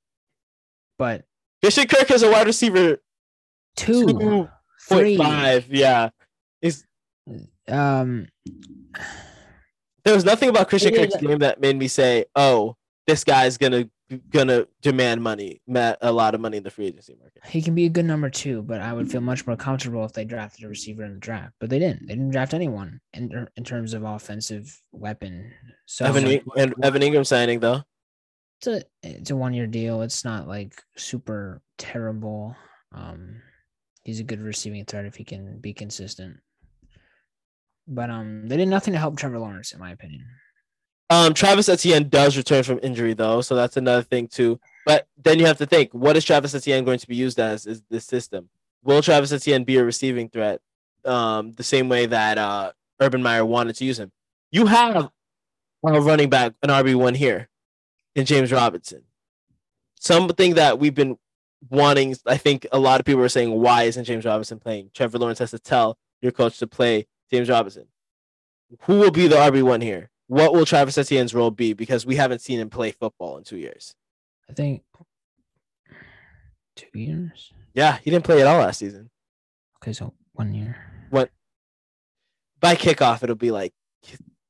But Christian Kirk is a wide receiver two, two three, point five. Yeah. He's um, there was nothing about Christian Kirk's game that made me say, "Oh, this guy's gonna gonna demand money, a lot of money in the free agency market." he can be a good number two, but I would feel much more comfortable if they drafted a receiver in the draft. But they didn't. They didn't draft anyone in in terms of offensive weapon. So Evan, In- and Evan Engram signing though. it's a it's a one year deal. It's not like super terrible. Um, he's a good receiving threat if he can be consistent. But um, they did nothing to help Trevor Lawrence, in my opinion. Um, Travis Etienne does return from injury though, so that's another thing too. But then you have to think, what is Travis Etienne going to be used as? Is this system? Will Travis Etienne be a receiving threat, um, the same way that uh, Urban Meyer wanted to use him? You have a running back, an RB one here, in James Robinson. Something that we've been wanting. I think a lot of people are saying, why isn't James Robinson playing? Trevor Lawrence has to tell your coach to play James Robinson. Who will be the RB one here? What will Travis Etienne's role be? Because we haven't seen him play football in two years. I think two years. Yeah, he didn't play at all last season. Okay, so one year. What? By kickoff, it'll be like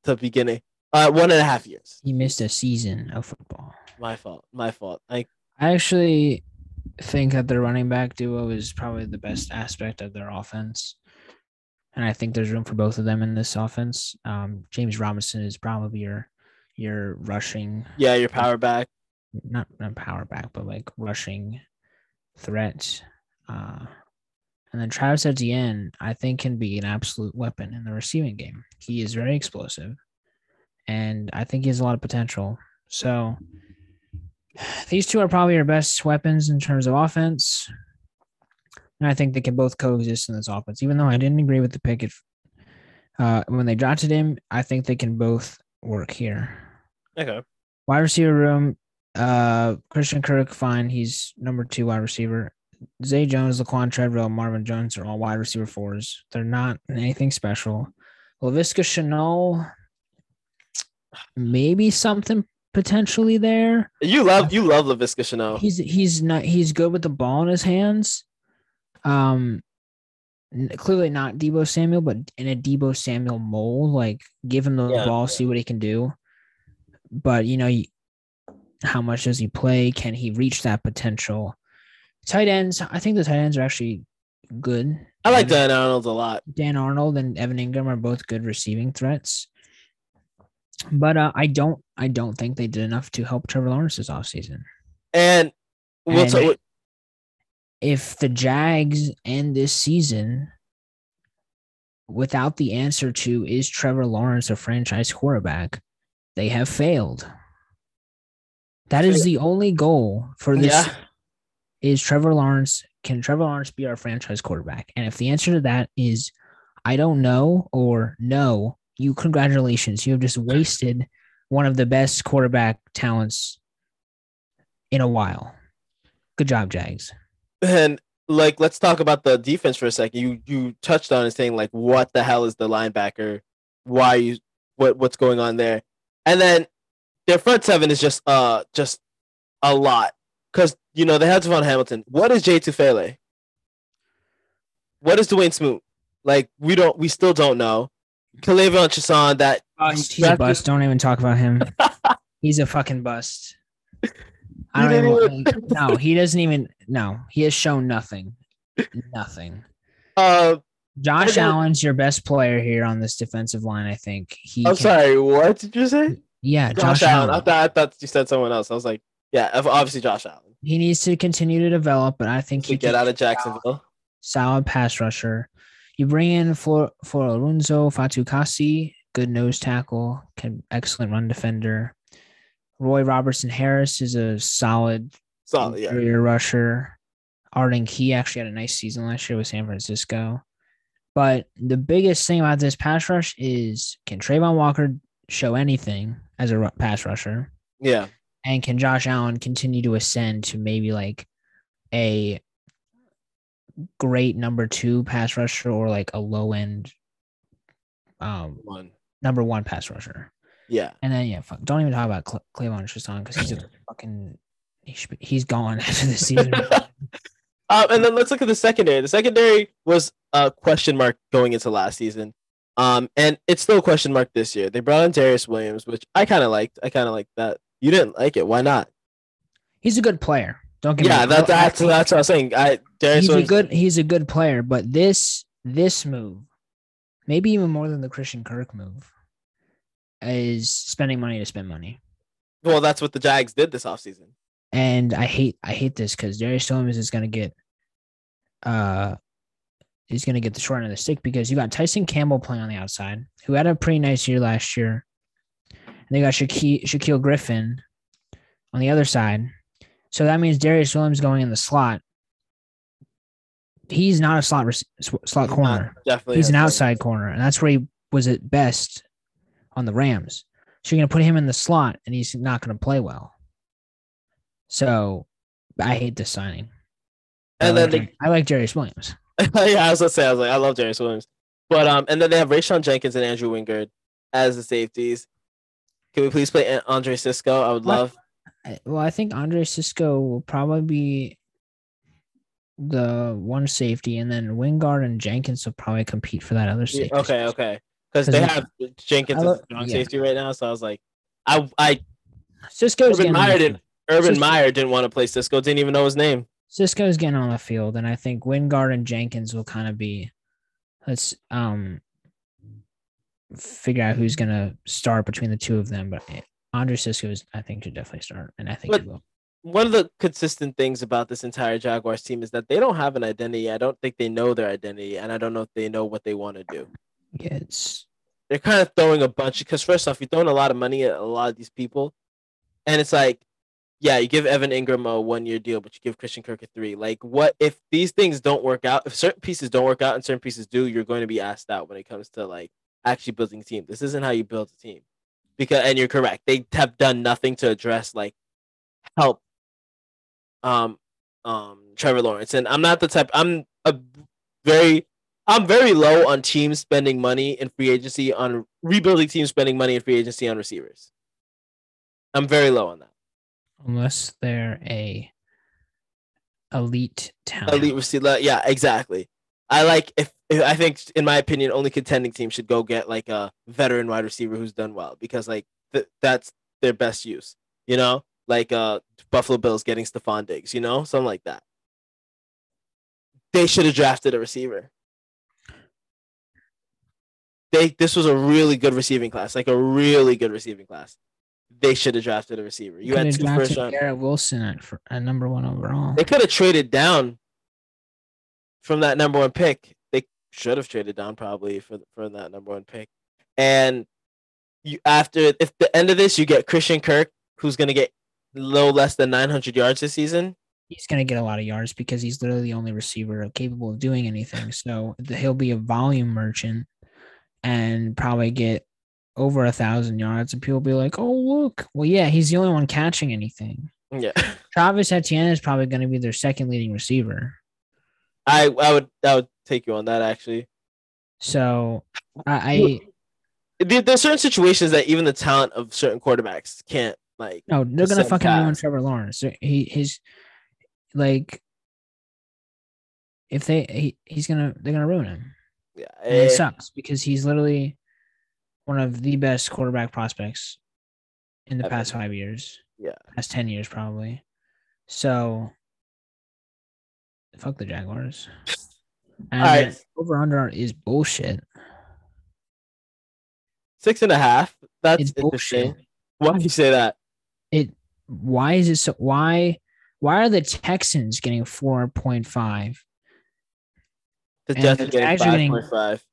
the beginning. Uh, one and a half years. He missed a season of football. My fault. My fault. I I actually think that the running back duo is probably the best aspect of their offense. And I think there's room for both of them in this offense. Um, James Robinson is probably your your rushing, yeah, your power back. not not power back, but like rushing threat. Uh, and then Travis Etienne, I think, can be an absolute weapon in the receiving game. He is very explosive, and I think he has a lot of potential. So [sighs] these two are probably your best weapons in terms of offense. And I think they can both coexist in this offense. Even though I didn't agree with the pick if, uh, when they drafted him, I think they can both work here. Okay. Wide receiver room, uh, Christian Kirk, fine. He's number two wide receiver. Zay Jones, Laquan Treadwell, Marvin Jones are all wide receiver fours. They're not anything special. Laviska Shenault, maybe something potentially there. You love you love Laviska Shenault. He's he's not he's good with the ball in his hands. Um, clearly not Deebo Samuel, but in a Deebo Samuel mold, like give him the Yeah. ball, see what he can do. But you know, how much does he play? Can he reach that potential Tight ends, I think the tight ends are actually good. I like Dan, Dan Arnold a lot. Dan Arnold and Evan Engram are both good receiving threats. But uh, I don't I don't think they did enough to help Trevor Lawrence this offseason. And we'll And- talk, If the Jags end this season without the answer to is Trevor Lawrence a franchise quarterback, they have failed. That is the only goal for this yeah, is Trevor Lawrence. Can Trevor Lawrence be our franchise quarterback? And if the answer to that is I don't know or no, you congratulations. You have just wasted one of the best quarterback talents in a while. Good job, Jags. And like let's talk about the defense for a second. You you touched on it saying like what the hell is the linebacker? Why you what what's going on there? And then their front seven is just uh just a lot because you know they had DaVon Hamilton. What is Jay Tufele? What is Dawuane Smoot? Like we don't we still don't know. K'Lavon Chaisson that Bust. He's a bust. Don't even talk about him. [laughs] He's a fucking bust. I don't even, no, he doesn't even no, he has shown nothing. Nothing. [laughs] uh Josh Allen's your best player here on this defensive line, I think. He I'm can- sorry, what did you say? Yeah, Josh, Josh, Allen. I thought I thought you said someone else. I was like, yeah, obviously Josh Allen. He needs to continue to develop, but I think he get out of Jacksonville. solid pass rusher. You bring in for for Alonso Fatukasi, good nose tackle, can excellent run defender. Roy Robertson Harris is a solid Solid, yeah. rusher. Arden Key actually had a nice season last year with San Francisco. But the biggest thing about this pass rush is can Travon Walker show anything as a pass rusher? Yeah. And can Josh Allen continue to ascend to maybe like a great number two pass rusher or like a low end um One. number one pass rusher? Yeah. And then yeah, fuck, don't even talk about Cle- Cleavon Tristan because he's a [laughs] fucking he should be, he's gone [laughs] after the season. [laughs] Um, and then let's look at the secondary. The secondary was a question mark going into last season. Um, and it's still a question mark this year. They brought in Darious Williams, which I kind of liked. I kind of liked that. You didn't like it. Why not? he's a good player. Don't get Yeah, me that, that's that's what I was saying. I Darious he's a Williams, good he's a good player, but this this move, maybe even more than the Christian Kirk move, is spending money to spend money. well, that's what the Jags did this offseason. And I hate I hate this because Darious Williams is gonna get uh he's gonna get the short end of the stick because you got Tyson Campbell playing on the outside, who had a pretty nice year last year. And they got Shaquill, Shaquill Griffin on the other side. So that means Darious Williams going in the slot. He's not a slot rec- slot corner. not- definitely. He's an outside corner, and that's where he was at best on the Rams. So you're gonna put him in the slot, and he's not gonna play well. So I hate this signing. And I then like, they, I like Jarius Williams. [laughs] yeah, I was gonna say, I was like, I love Darious Williams. But um, and then they have Rayshawn Jenkins and Andrew Wingard as the safeties. Can we please play An- Andre Cisco? I would love. Well, I think Andre Cisco will probably be the one safety, and then Wingard and Jenkins will probably compete for that other safety. okay, okay. Because 'Cause they have Jenkins as strong yeah. safety right now, so I was like, I, I, Cisco's Urban Meyer didn't, Urban Cisco- Meyer didn't want to play Cisco, didn't even know his name. Cisco's getting on the field, and I think Wingard and Jenkins will kind of be let's um figure out who's gonna start between the two of them. But Andre Cisco is, I think, should definitely start, and I think But- he will. One of the consistent things about this entire Jaguars team is that they don't have an identity. I don't think they know their identity, and I don't know if they know what they want to do. It's they're kind of throwing a bunch because first off, you're throwing a lot of money at a lot of these people, and it's like, yeah, you give Evan Engram a one year deal, but you give Christian Kirk a three. Like, what if these things don't work out? If certain pieces don't work out and certain pieces do, you're going to be asked out when it comes to like actually building a team. This isn't how you build a team, because and you're correct. They have done nothing to address like help um um Trevor Lawrence, and I'm not the type. I'm a very I'm very low on teams spending money in free agency on rebuilding teams spending money in free agency on receivers. I'm very low on that. unless they're a elite talent. Elite receiver, yeah, exactly. I like if, if I think in my opinion, only contending teams should go get like a veteran wide receiver who's done well because like th- that's their best use. You know, like uh Buffalo Bills getting Stefon Diggs. You know, something like that. they should have drafted a receiver. They this was a really good receiving class, like a really good receiving class. They should have drafted a receiver. You had two first round. Garrett Wilson at, for, at number one overall. They could have traded down from that number one pick. They should have traded down probably for for that number one pick. And you after if the end of this you get Christian Kirk, who's gonna get a little less than 900 yards this season. he's going to get a lot of yards because he's literally the only receiver capable of doing anything. So the- he'll be a volume merchant and probably get over a thousand yards. And people be like, oh, look. Well, yeah, he's the only one catching anything. Yeah, [laughs] Travis Etienne is probably going to be their second leading receiver. I I would I would take you on that actually. So I, I There, there's certain situations that even the talent of certain quarterbacks can't like. no, they're going to Percent fucking ruin. Trevor Lawrence. He, his, like, if they, he, he's to, they're to ruin him. Yeah, And it sucks because he's literally one of the best quarterback prospects in the Ever. past five years, yeah. past 10 years, probably. So, fuck the Jaguars. [laughs] And All right. over under is bullshit. Six and a half. That's It's interesting. bullshit. Why do you say that? It, why is it so? Why, why are the Texans getting 4.5? The And Jets the are getting Jags are five getting- point five.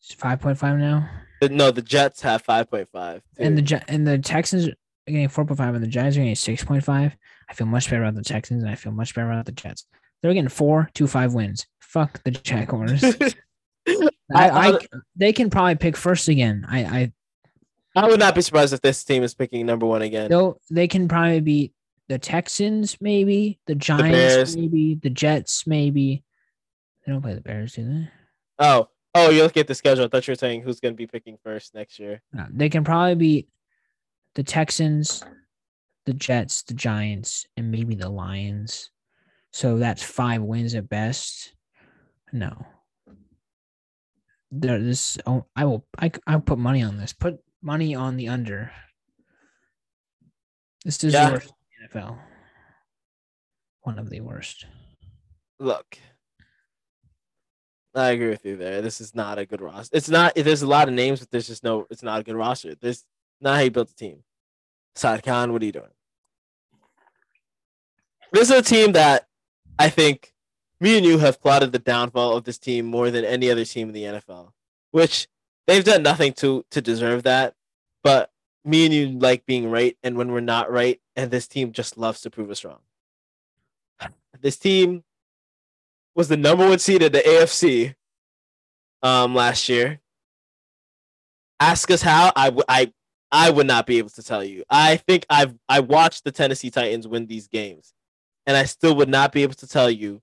It's 5.5 now? No, the Jets have five point five. And the and the Texans are getting 4.5 and the Giants are getting 6.5. I feel much better about the Texans and I feel much better about the Jets. They're getting four, two, five wins. Fuck the Jaguars. [laughs] I, I, they can probably pick first again. I, I I would not be surprised if this team is picking number one again. they'll they can probably beat the Texans, maybe the Giants, Bears. maybe the Jets, maybe. They don't play the Bears, do they? Oh, oh, looking at the schedule. I thought you were saying who's going to be picking first next year. No, they can probably be the Texans, the Jets, the Giants, and maybe the Lions. So that's five wins at best. No. There, this oh, I will I I'll put money on this. Put money on the under. This is Yeah. the worst in the NFL. One of the worst. Look, I agree with you there. This is not a good roster. It's not. There's a lot of names, but there's just no. It's not a good roster. This not how you built a team. Shad Khan, what are you doing? This is a team that I think me and you have plotted the downfall of this team more than any other team in the NFL, which they've done nothing to to deserve that. But me and you like being right, and when we're not right, and this team just loves to prove us wrong. This team was the number one seed in the AFC um last year. Ask us how I w- I I would not be able to tell you. I think I've I watched the Tennessee Titans win these games, and I still would not be able to tell you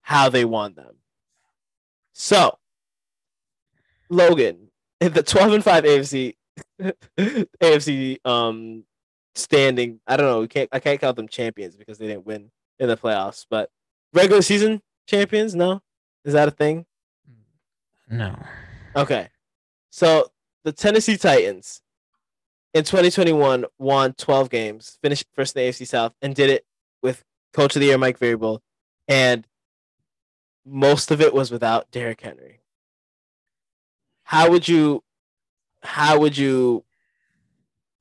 how they won them. So, Logan, the twelve and five AFC AFC [laughs] um standing, I don't know. We can't I can't count them champions because they didn't win in the playoffs, but regular season champions. No, is that a thing? No. Okay. So the Tennessee Titans in 2021 won 12 games, finished first in the AFC South, and did it with Coach of the Year Mike Vrabel, and most of it was without Derrick Henry. How would you, how would you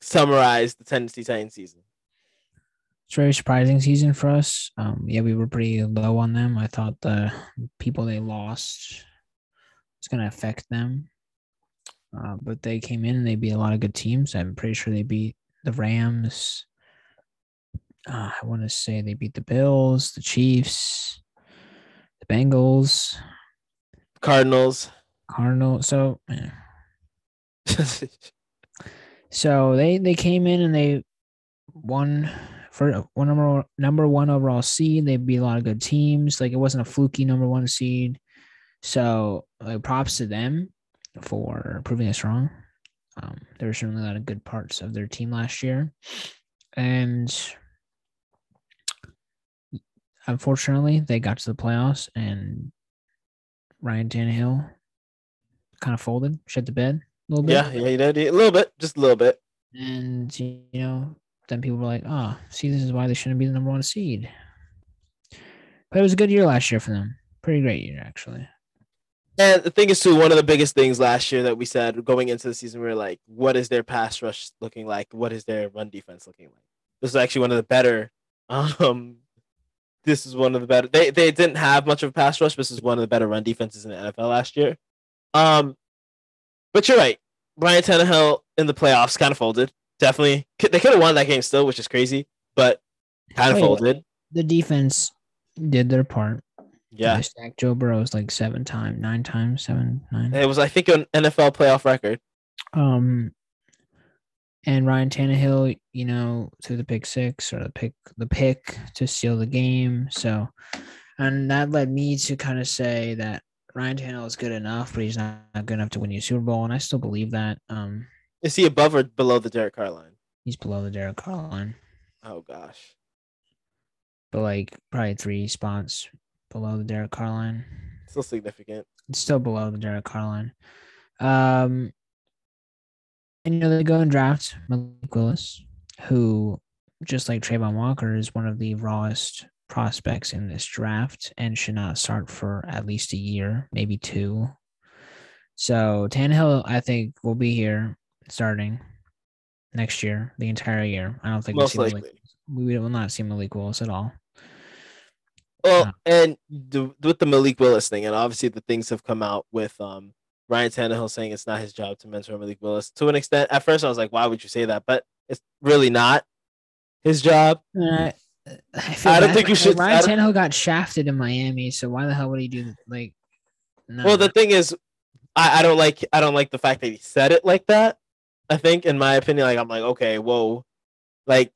summarize the Tennessee Titans season? It's a very surprising season for us. Um, yeah, we were pretty low on them. I thought the people they lost was going to affect them, uh, but they came in and they beat a lot of good teams. I'm pretty sure they beat the Rams. Uh, I want to say they beat the Bills, the Chiefs, the Bengals, Cardinals. Cardinals. So, yeah. [laughs] So they they came in and they won for one number number one overall seed. They beat a lot of good teams. Like it wasn't a fluky number one seed. So like props to them for proving us wrong. Um, there were certainly a lot of good parts of their team last year, and unfortunately, they got to the playoffs and Ryan Tannehill kind of folded, shed the bed a little bit. yeah, yeah, you did a little bit, just a little bit. And you know, then people were like, "Oh, see, this is why they shouldn't be the number one seed." But it was a good year last year for them. Pretty great year, actually. And the thing is, too, one of the biggest things last year that we said going into the season, we were like, what is their pass rush looking like? What is their run defense looking like? This is actually one of the better. [laughs] Um, this is one of the better. They they didn't have much of a pass rush. This is one of the better run defenses in the NFL last year. Um, but you're right. Ryan Tannehill in the playoffs kind of folded. Definitely, they could have won that game still, which is crazy, but kind of folded. The defense did their part. Yeah, They stacked Joe Burrows like seven times, nine times, seven, nine. it was I think an NFL playoff record. Um, and Ryan Tannehill, you know, threw the pick six or the pick the pick to seal the game. So, and that led me to kind of say that Ryan Tannehill is good enough, but he's not, not good enough to win you a Super Bowl, and I still believe that. Um, Is he above or below the Derek Carr line? he's below the Derek Carr line, Oh gosh. but like probably three spots below the Derek Carr line. Still significant. It's still below the Derek Carr line. Um, and you know they go and draft Malik Willis, who just like Travon Walker is one of the rawest prospects in this draft and should not start for at least a year, maybe two. So Tannehill, I think, will be here starting next year, the entire year. I don't think we'll see Malik, we will not see Malik Willis at all. Well, Yeah. and the, with the Malik Willis thing, and obviously the things have come out with um Ryan Tannehill saying it's not his job to mentor Malik Willis. To an extent, at first I was like, why would you say that? But it's really not his job. Uh, I, I don't think you should- Ryan Tannehill got shafted in Miami, so why the hell would he do like? No. Well, the thing is, I, I don't like I don't like the fact that he said it like that. I think, in my opinion, like I'm like, okay, whoa, like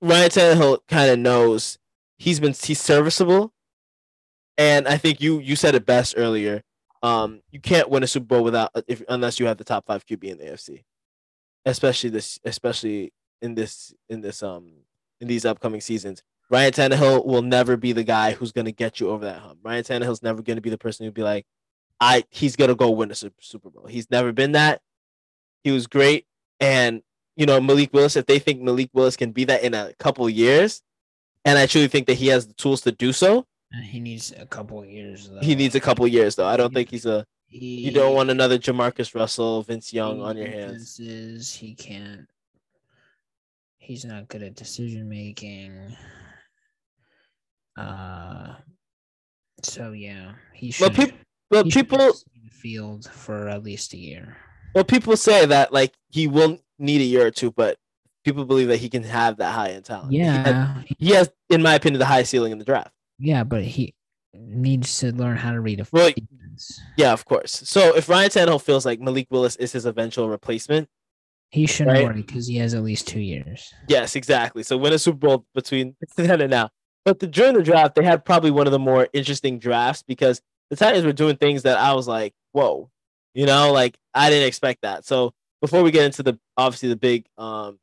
Ryan Tannehill kind of knows he's been he's serviceable, and I think you you said it best earlier. Um, you can't win a Super Bowl without if unless you have the top five QB in the AFC, especially this especially in this in this um in these upcoming seasons. Ryan Tannehill will never be the guy who's to get you over that hump. Ryan Tannehill's never to be the person who'd be like, I he's gonna go win a Super Bowl. He's never been that. He was great, and you know Malik Willis. If they think Malik Willis can be that in a couple years, and I truly think that he has the tools to do so, Uh, he needs a couple years. Though. he needs a couple years though. I don't think he's a. He, You don't want another Jamarcus Russell, Vince Young on your hands. Defenses, he can't. He's not good at decision making. Uh, so yeah, he should. he should people, field for at least a year. Well, people say that like he will need a year or two, but people believe that he can have that high end talent. He has- Yeah, he has, in my opinion, the highest ceiling in the draft. yeah, but he needs to learn how to read a Well, defense. Yeah, of course. So if Ryan Tannehill feels like Malik Willis is his eventual replacement, He shouldn't right? worry because he has at least two years. yes, exactly. So win a Super Bowl between [laughs] then and now. But the, during the draft, they had probably one of the more interesting drafts because the Titans were doing things that I was like, whoa, you know, like I didn't expect that. So before we get into the obviously the big, um,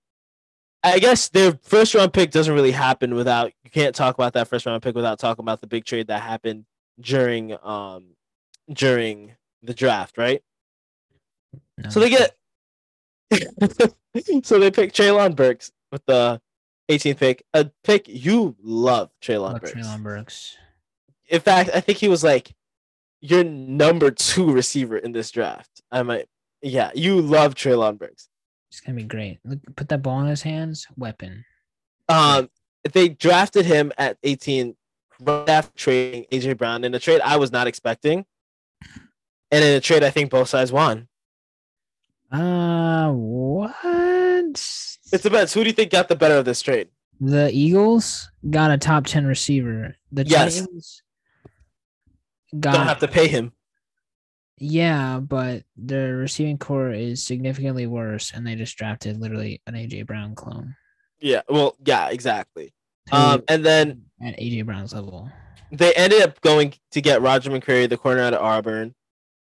I guess their first round pick doesn't really happen without you can't talk about that first round pick without talking about the big trade that happened during um during the draft, right? No. So they get [laughs] so they pick Treylon Burks with the 18th pick. A pick you love, Treylon Love Burks. Treylon Burks. In fact, I think he was like your number two receiver in this draft. I might, yeah, you love Treylon Burks. It's gonna be great. Look, put that ball in his hands. Weapon. Um, they drafted him at 18 right after trading AJ Brown in a trade I was not expecting, and in a trade I think both sides won. Uh, what? It depends. Who do you think got the better of this trade? The Eagles got a top ten receiver. The Yes. Titans got Don't have to pay him. yeah, but the receiving core is significantly worse, and they just drafted literally an AJ Brown clone. Yeah, well, yeah, exactly. Um, and then at AJ Brown's level. they ended up going to get Roger McCreary, the corner out of Auburn.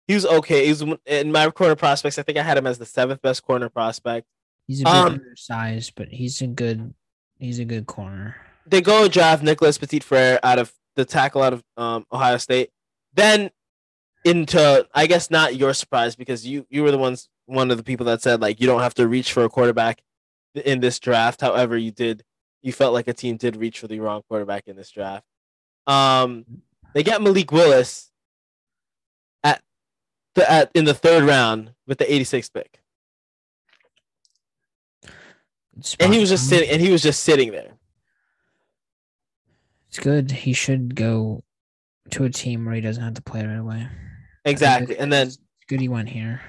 He was okay. He was in my corner prospects. I think I had him as the seventh best corner prospect. He's a bit Um, undersized, but he's a good he's a good corner. They go draft Nicholas Petit Frere out of the tackle out of um, Ohio State. Then into I guess not your surprise because you you were the ones one of the people that said like you don't have to reach for a quarterback in this draft. However, you did. You felt like a team did reach for the wrong quarterback in this draft. Um, They get Malik Willis at the at in the third round with the 86th pick. And he was just sitting and he was just sitting there. It's good. He should go to a team where he doesn't have to play right away. Exactly. And then Goody went here.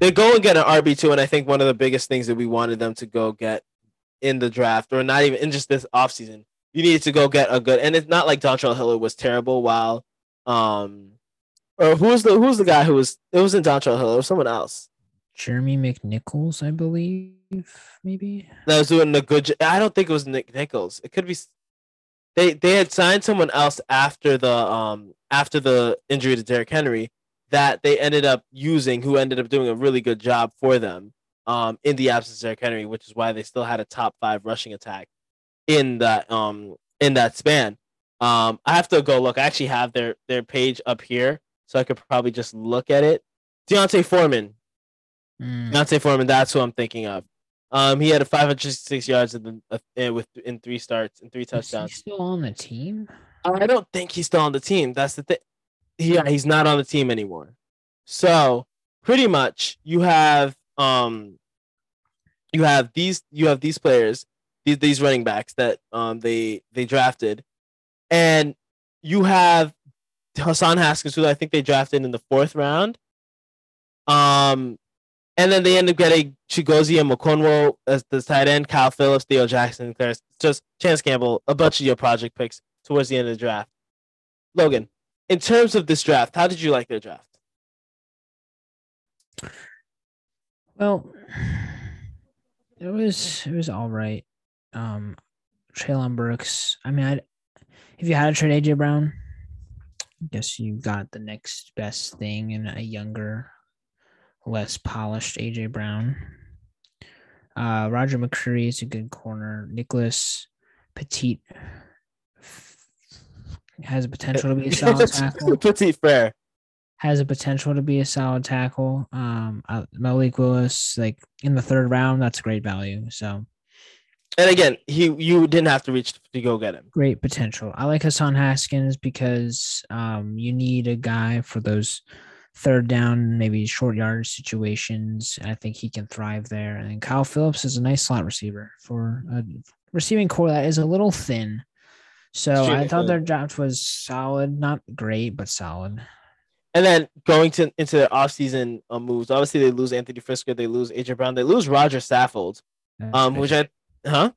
they go and get an RB two, and I think one of the biggest things that we wanted them to go get in the draft, or not even in just this offseason, you needed to go get a good. And it's not like Dontrell Hilliard was terrible. While, um, or who was the who was the guy who was it wasn't Dontrell it was someone else Jeremy McNichols, I believe, maybe. that was doing a good. I don't think it was Nick Nichols. It could be. They they had signed someone else after the um after the injury to Derrick Henry that they ended up using, who ended up doing a really good job for them um, in the absence of Derrick Henry, which is why they still had a top five rushing attack in that um in that span. Um, I have to go look. I actually have their their page up here, so I could probably just look at it. D'Onta Foreman, Mm, D'Onta Foreman, that's who I'm thinking of. Um, he had a 506 yards in the, uh, with in three starts and three is he touchdowns. still on the team? I don't think he's still on the team. That's the thing. Yeah, he's not on the team anymore. So pretty much you have um you have these you have these players, these these running backs that um they they drafted, and you have Hassan Haskins, who I think they drafted in the fourth round. Um and then they end up getting Chigoziem Okonkwo as the tight end, Kyle Philips, Theo Jackson, Clarence, just Chance Campbell, a bunch of your project picks towards the end of the draft. Logan, in terms of this draft, how did you like their draft? Well, it was it was all right. Um, Treylon Burks. I mean, I if you had to trade AJ Brown, I guess you got the next best thing in a younger, less polished AJ Brown. Uh, Roger McCreary is a good corner. Nicholas Petit has a potential to be a [laughs] solid tackle Petit-Frere. has a potential to be a solid tackle. Um, uh, Malik Willis, like in the third round, that's great value. So And again, he you didn't have to reach to go get him. great potential. I like Hassan Haskins because um, you need a guy for those third down, maybe short yardage situations. I think he can thrive there. And Kyle Philips is a nice slot receiver for a receiving corps that is a little thin. So I thought their draft was solid, not great, but solid. And then going to into their offseason uh, moves, obviously they lose Anthony Firkser, they lose AJ Brown, they lose Roger Saffold, That's um, big. which I huh?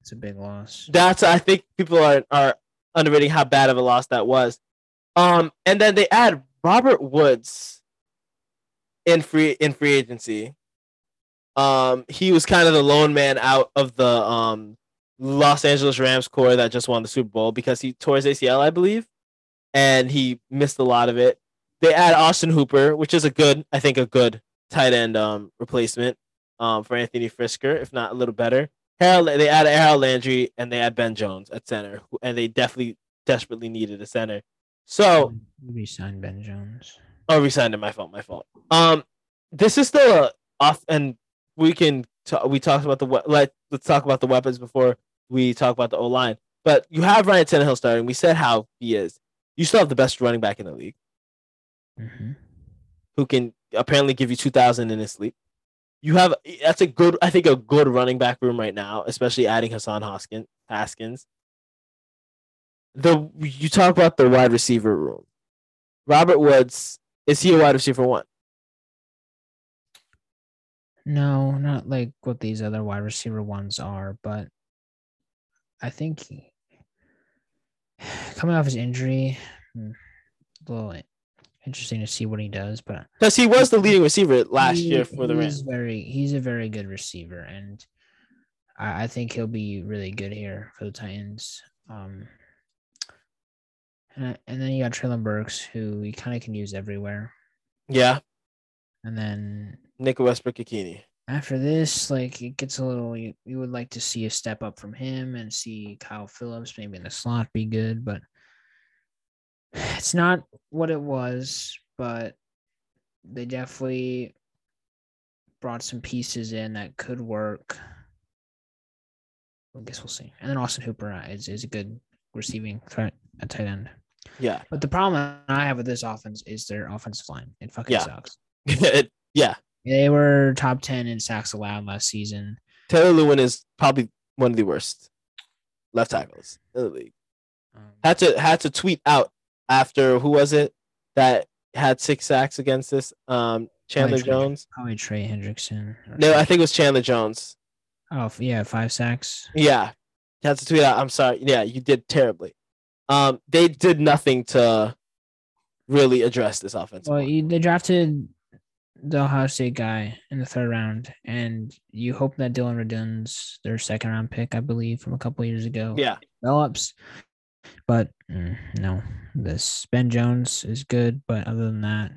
it's a big loss. That's I think people are are underrating how bad of a loss that was. Um, and then they add Robert Woods in free in free agency. Um, he was kind of the lone man out of the um Los Angeles Rams corps that just won the Super Bowl because he tore his ACL, I believe, and he missed a lot of it. They add Austin Hooper, which is a good, I think, a good tight end um replacement um for Anthony Firkser, if not a little better. Harold, they add Harold Landry and they add Ben Jones at center, and they definitely desperately needed a center. So, we signed Ben Jones. oh, we signed it. My fault. My fault. Um, this is still a off, and we can ta- we talked about the let let's talk about the weapons before we talk about the O line. But you have Ryan Tannehill starting. We said how he is. You still have the best running back in the league, hmm who can apparently give you two thousand in his sleep. You have that's a good, I think, a good running back room right now, especially adding Hassan Hoskin, Haskins. The you talk about the wide receiver room. Robert Woods is he a wide receiver one? No, not like what these other wide receiver ones are, but I think he- [sighs] coming off his injury, hmm, a little interesting to see what he does. But Because he was the leading receiver last he- year for the Rams. very he's a very good receiver, and I, I think he'll be really good here for the Titans. Um, and, and then you got Treylon Burks, who you kind of can use everywhere. Yeah, And then Nick Westbrook-Ikhine. after this, like it gets a little. You, you would like to see a step up from him and see Kyle Philips maybe in the slot be good, but it's not what it was. But they definitely brought some pieces in that could work. I guess we'll see. And then Austin Hooper is, is a good receiving threat at tight end. Yeah. But the problem I have with this offense is their offensive line. It fucking Yeah. sucks. It- [laughs] yeah. They were top ten in sacks allowed last season. Taylor Lewan is probably one of the worst left tackles in the league. Um, Had to had to tweet out after who was it that had six sacks against this? Um, Chandler Trey. Jones. probably Trey Hendrickson. No, I think it was Chandler Jones. Oh yeah, five sacks. Yeah, had to tweet out. I'm sorry. Yeah, you did terribly. Um, they did nothing to really address this offense. Well, you, they drafted the Ohio State guy in the third round, and you hope that Dillon Radunz their second round pick, I believe, from a couple years ago. yeah, develops. But mm, no, this Ben Jones is good, but other than that,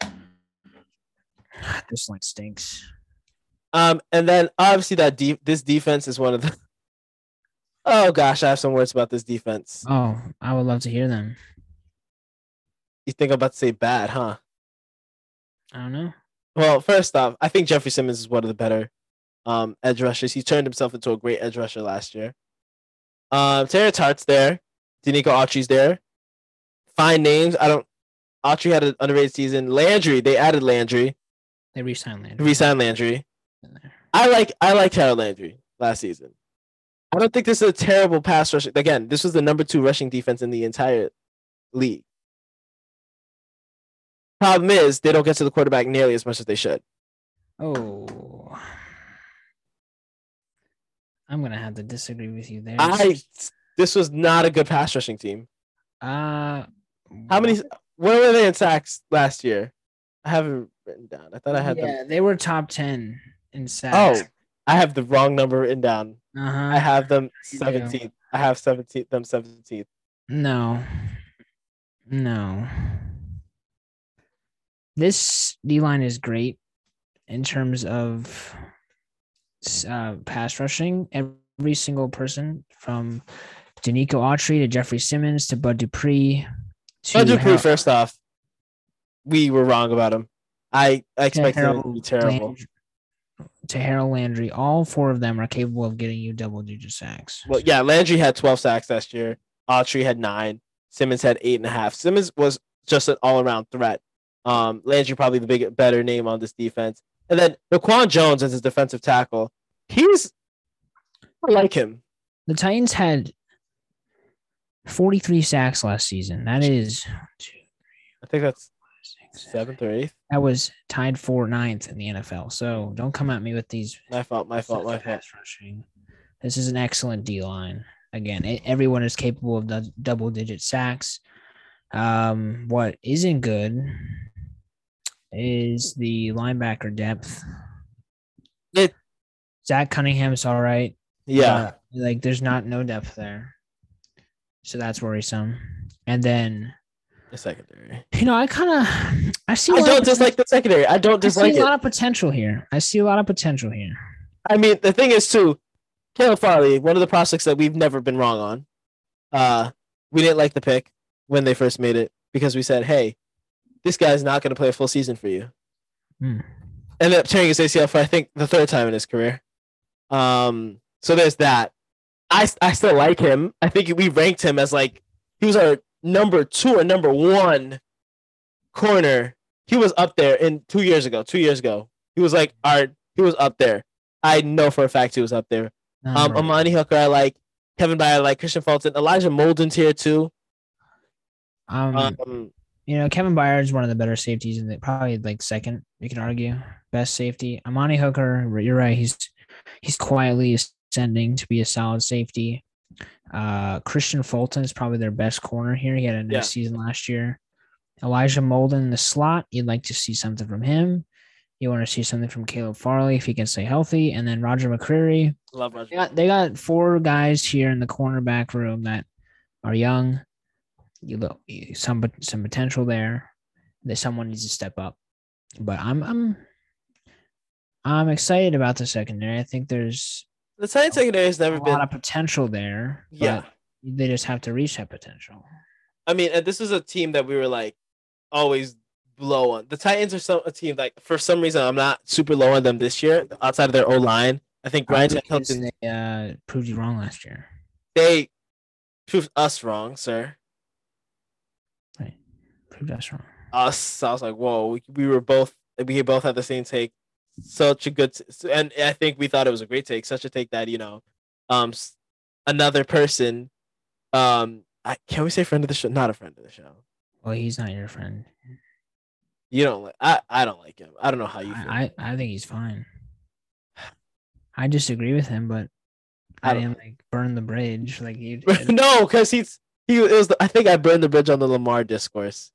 [sighs] this line stinks. Um, and then obviously that de- this defense is one of the. Oh gosh, I have some words about this defense. Oh, I would love to hear them. You think I'm about to say bad, huh? I don't know. Well, first off, I think Jeffrey Simmons is one of the better um, edge rushers. He turned himself into a great edge rusher last year. Um, Terrence Hart's there. Denico Autry's there. Fine names. I don't. Autry had an underrated season. Landry, they added Landry. They re-signed Landry. Re-signed Landry. I like I like Harold Landry last season. I don't think this is a terrible pass rush. Again, this was the number two rushing defense in the entire league. Problem is, they don't get to the quarterback nearly as much as they should. Oh, I'm gonna have to disagree with you there. I this was not a good pass rushing team. uh, How many? Where were they in sacks last year? I haven't written down. I thought I had yeah, them. they were top ten in sacks. Oh, I have the wrong number written down. uh-huh. I have them seventeenth. I have seventeenth. Them seventeenth. No. No. This D line is great in terms of uh, pass rushing. Every single person from Denico Autry to Jeffrey Simmons to Bud Dupree to Bud Dupree, Har- first off, we were wrong about him. I, I expected him to be terrible. To Harold Landry. All four of them are capable of getting you double digit sacks. Well, yeah, Landry had 12 sacks last year. Autry had nine. Simmons had eight and a half. Simmons was just an all around threat. Um, Landry probably the big better name on this defense. And then Naquan Jones as his defensive tackle. He's I like him. The Titans had 43 sacks last season. That is I think that's seventh or eighth. That was tied for ninth in the NFL. So don't come at me with these. My fault. My fault. My fault. pass rushing. This is an excellent D line. Again, it, everyone is capable of dou- double digit sacks. Um, what isn't good is the linebacker depth. It- Zach Cunningham's all right. Yeah. Uh, like there's not no depth there. So that's worrisome. And then The secondary. you know, I kind of I see. I don't dislike the secondary. I don't poten- I dislike see a lot it. of potential here. I see a lot of potential here. I mean, the thing is too, Caleb Farley, one of the prospects that we've never been wrong on. Uh, we didn't like the pick when they first made it because we said, "Hey, this guy's not going to play a full season for you." Hmm. Ended up tearing his ACL for I think the third time in his career. Um, so there's that. I I still like him. I think we ranked him as like he was our number two or number one corner. He was up there in two years ago. Two years ago, he was like our. He was up there. I know for a fact he was up there. Um, Number- Amani Hooker, I like. Kevin Byard, I like. Kristian Fulton, Elijah Molden's here too. um, Um, you know, Kevin Byard is one of the better safeties in the probably like second, you could argue, best safety. Amani Hooker, you're right. He's he's quietly ascending to be a solid safety. Uh, Kristian Fulton is probably their best corner here. He had a nice Yeah. season last year. Elijah Molden in the slot. You'd like to see something from him. You want to see something from Caleb Farley if he can stay healthy, and then Roger McCreary. love Roger. They got, they got four guys here in the cornerback room that are young. You look some some potential there. That someone needs to step up. But I'm I'm I'm excited about the secondary. I think there's The Titans secondary has never been a lot of potential there. but Yeah. they just have to reach that potential. I mean, and this is a team that we were like always low on. The Titans are some a team like for some reason I'm not super low on them this year. Outside of their O line, I think Brian Tannehill they uh, proved you wrong last year. they proved us wrong, sir. Right, proved us wrong. us. I was like, whoa, we, we were both we both had the same take. Such a good, and I think we thought it was a great take. Such a take that you know, um, another person, um, I, can we say friend of the show? Not a friend of the show. Well, he's not your friend. You don't like. I I don't like him. I don't know how you feel. I, I I think he's fine. I disagree with him, but I I, didn't like burn the bridge like you [laughs] did. no, because he's he it was. The, I think I burned the bridge on the Lamar discourse.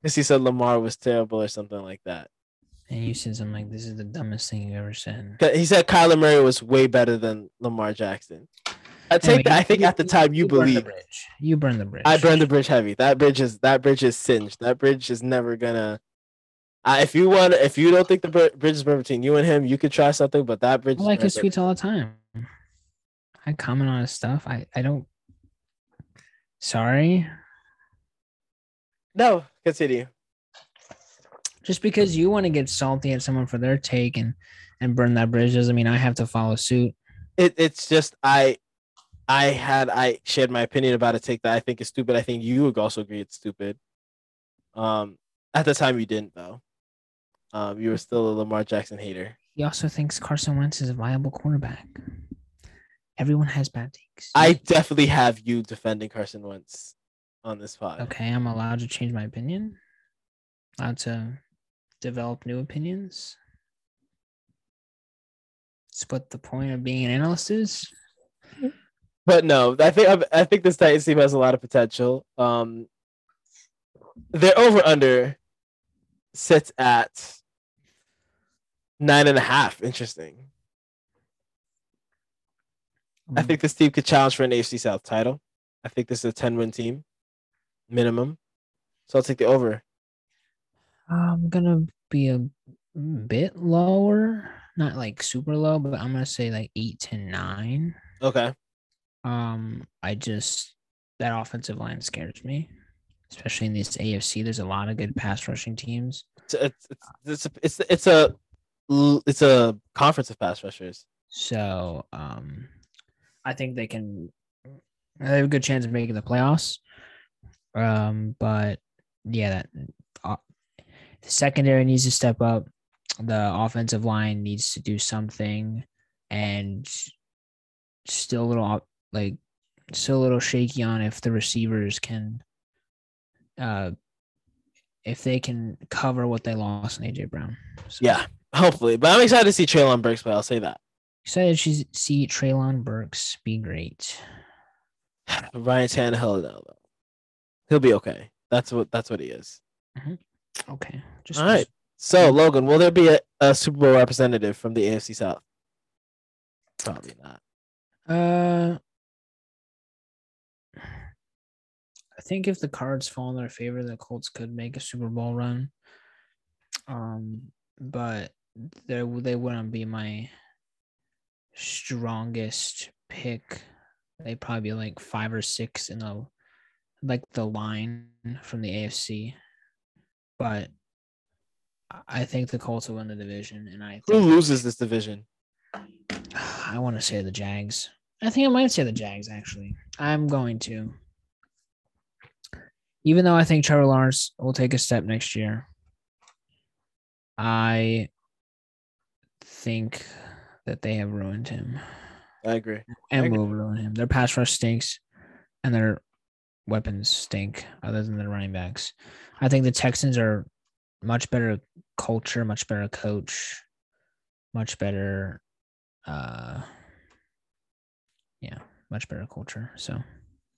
Because he said Lamar was terrible or something like that. And you said something like, "This is the dumbest thing you've ever said." He said Kyler Murray was way better than Lamar Jackson. I take Anyway, that. I think you- at the time you, burned the believe. bridge. You burned the bridge. I burned the bridge heavy. That bridge is that bridge is singed. That bridge is never gonna. I, if you want, if you don't think the bridge is burned between you and him, you could try something. But that bridge. I is like his tweets all the time. I comment on his stuff. I I don't. Sorry, No, continue. Just because you want to get salty at someone for their take and and burn that bridge doesn't mean I have to follow suit. It, it's just I, I had I shared my opinion about a take that I think is stupid. I think you would also agree it's stupid. Um, at the time you didn't though. Um, you were still a Lamar Jackson hater. He also thinks Carson Wentz is a viable quarterback. Everyone has bad takes. I definitely have you defending Carson Wentz on this pod. okay. I'm allowed to change my opinion. Allowed to develop new opinions. It's what the point of being an analyst is. but no, I think I think this Titans team has a lot of potential. Um, their over under sits at nine and a half. Interesting. I think this team could challenge for an AFC South title. I think this is a ten win team, minimum. So I'll take the over. I'm gonna be a bit lower, not like super low, but I'm gonna say like eight to nine. Okay. Um, I just that offensive line scares me, especially in this AFC. There's a lot of good pass rushing teams. It's it's it's it's, it's a it's a conference of pass rushers. So um, I think they can. They have a good chance of making the playoffs. Um, but yeah, that the secondary needs to step up. The offensive line needs to do something, and still a little like still a little shaky on if the receivers can, uh, if they can cover what they lost in AJ Brown. So, Yeah, hopefully. But I'm excited to see Treylon Burks But I'll say that. Excited to see Treylon Burks be great. [sighs] Ryan Tannehill, though. He'll be okay. That's what that's what he is. Okay. Just All right. So Logan, will there be a, a Super Bowl representative from the AFC South? Probably not. Uh, I think if the cards fall in their favor, the Colts could make a Super Bowl run. Um, but they they wouldn't be my strongest pick. They'd probably be like five or six in the like the line from the AFC. But I- I think the Colts will win the division, and I Who loses this division? [sighs] I want to say the Jags. I think I might say the Jags actually. I'm going to. Even though I think Trevor Lawrence will take a step next year, I think that they have ruined him I agree. and agree. will ruin him. Their pass rush stinks and their weapons stink other than the running backs. I think the Texans are much better culture, much better coach, much better uh yeah, much better culture. So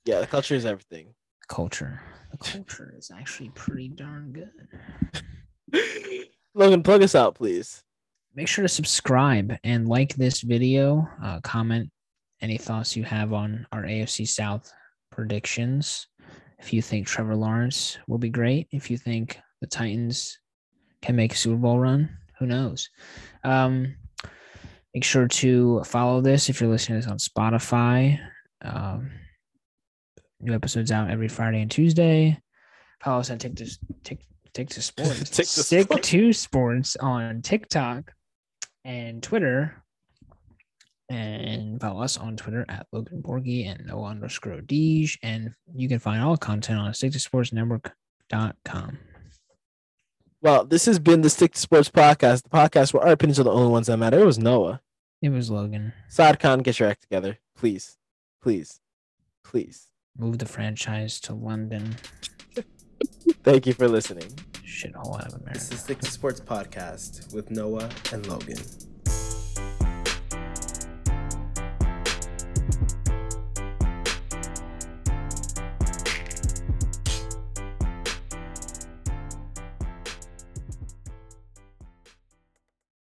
Yeah, the culture is everything. culture. The culture is actually pretty darn good. [laughs] Logan, plug us out, please. Make sure to subscribe and like this video. Uh, comment any thoughts you have on our AFC South predictions. If you think Trevor Lawrence will be great, if you think the Titans can make a Super Bowl run, who knows? Um, make sure to follow this if you're listening to this on Spotify. Um, new episodes out every Friday and Tuesday. Follow us on Tick to Tick Tick to [laughs] Sports. Tick to Stick Sports. to Sports on TikTok and Twitter. And follow us on Twitter at Logan Borkey and no underscore Deej. And you can find all content on Stick to Sports Network Logan.com. Well, this has been the Stick to Sports podcast, the podcast where our opinions are the only ones that matter. It was Noah. It was Logan. Shad Khan, get your act together. Please. Please. Please. Move the franchise to London. [laughs] Thank you for listening. Shithole out of America. This is Stick to Sports podcast with Noah and Logan.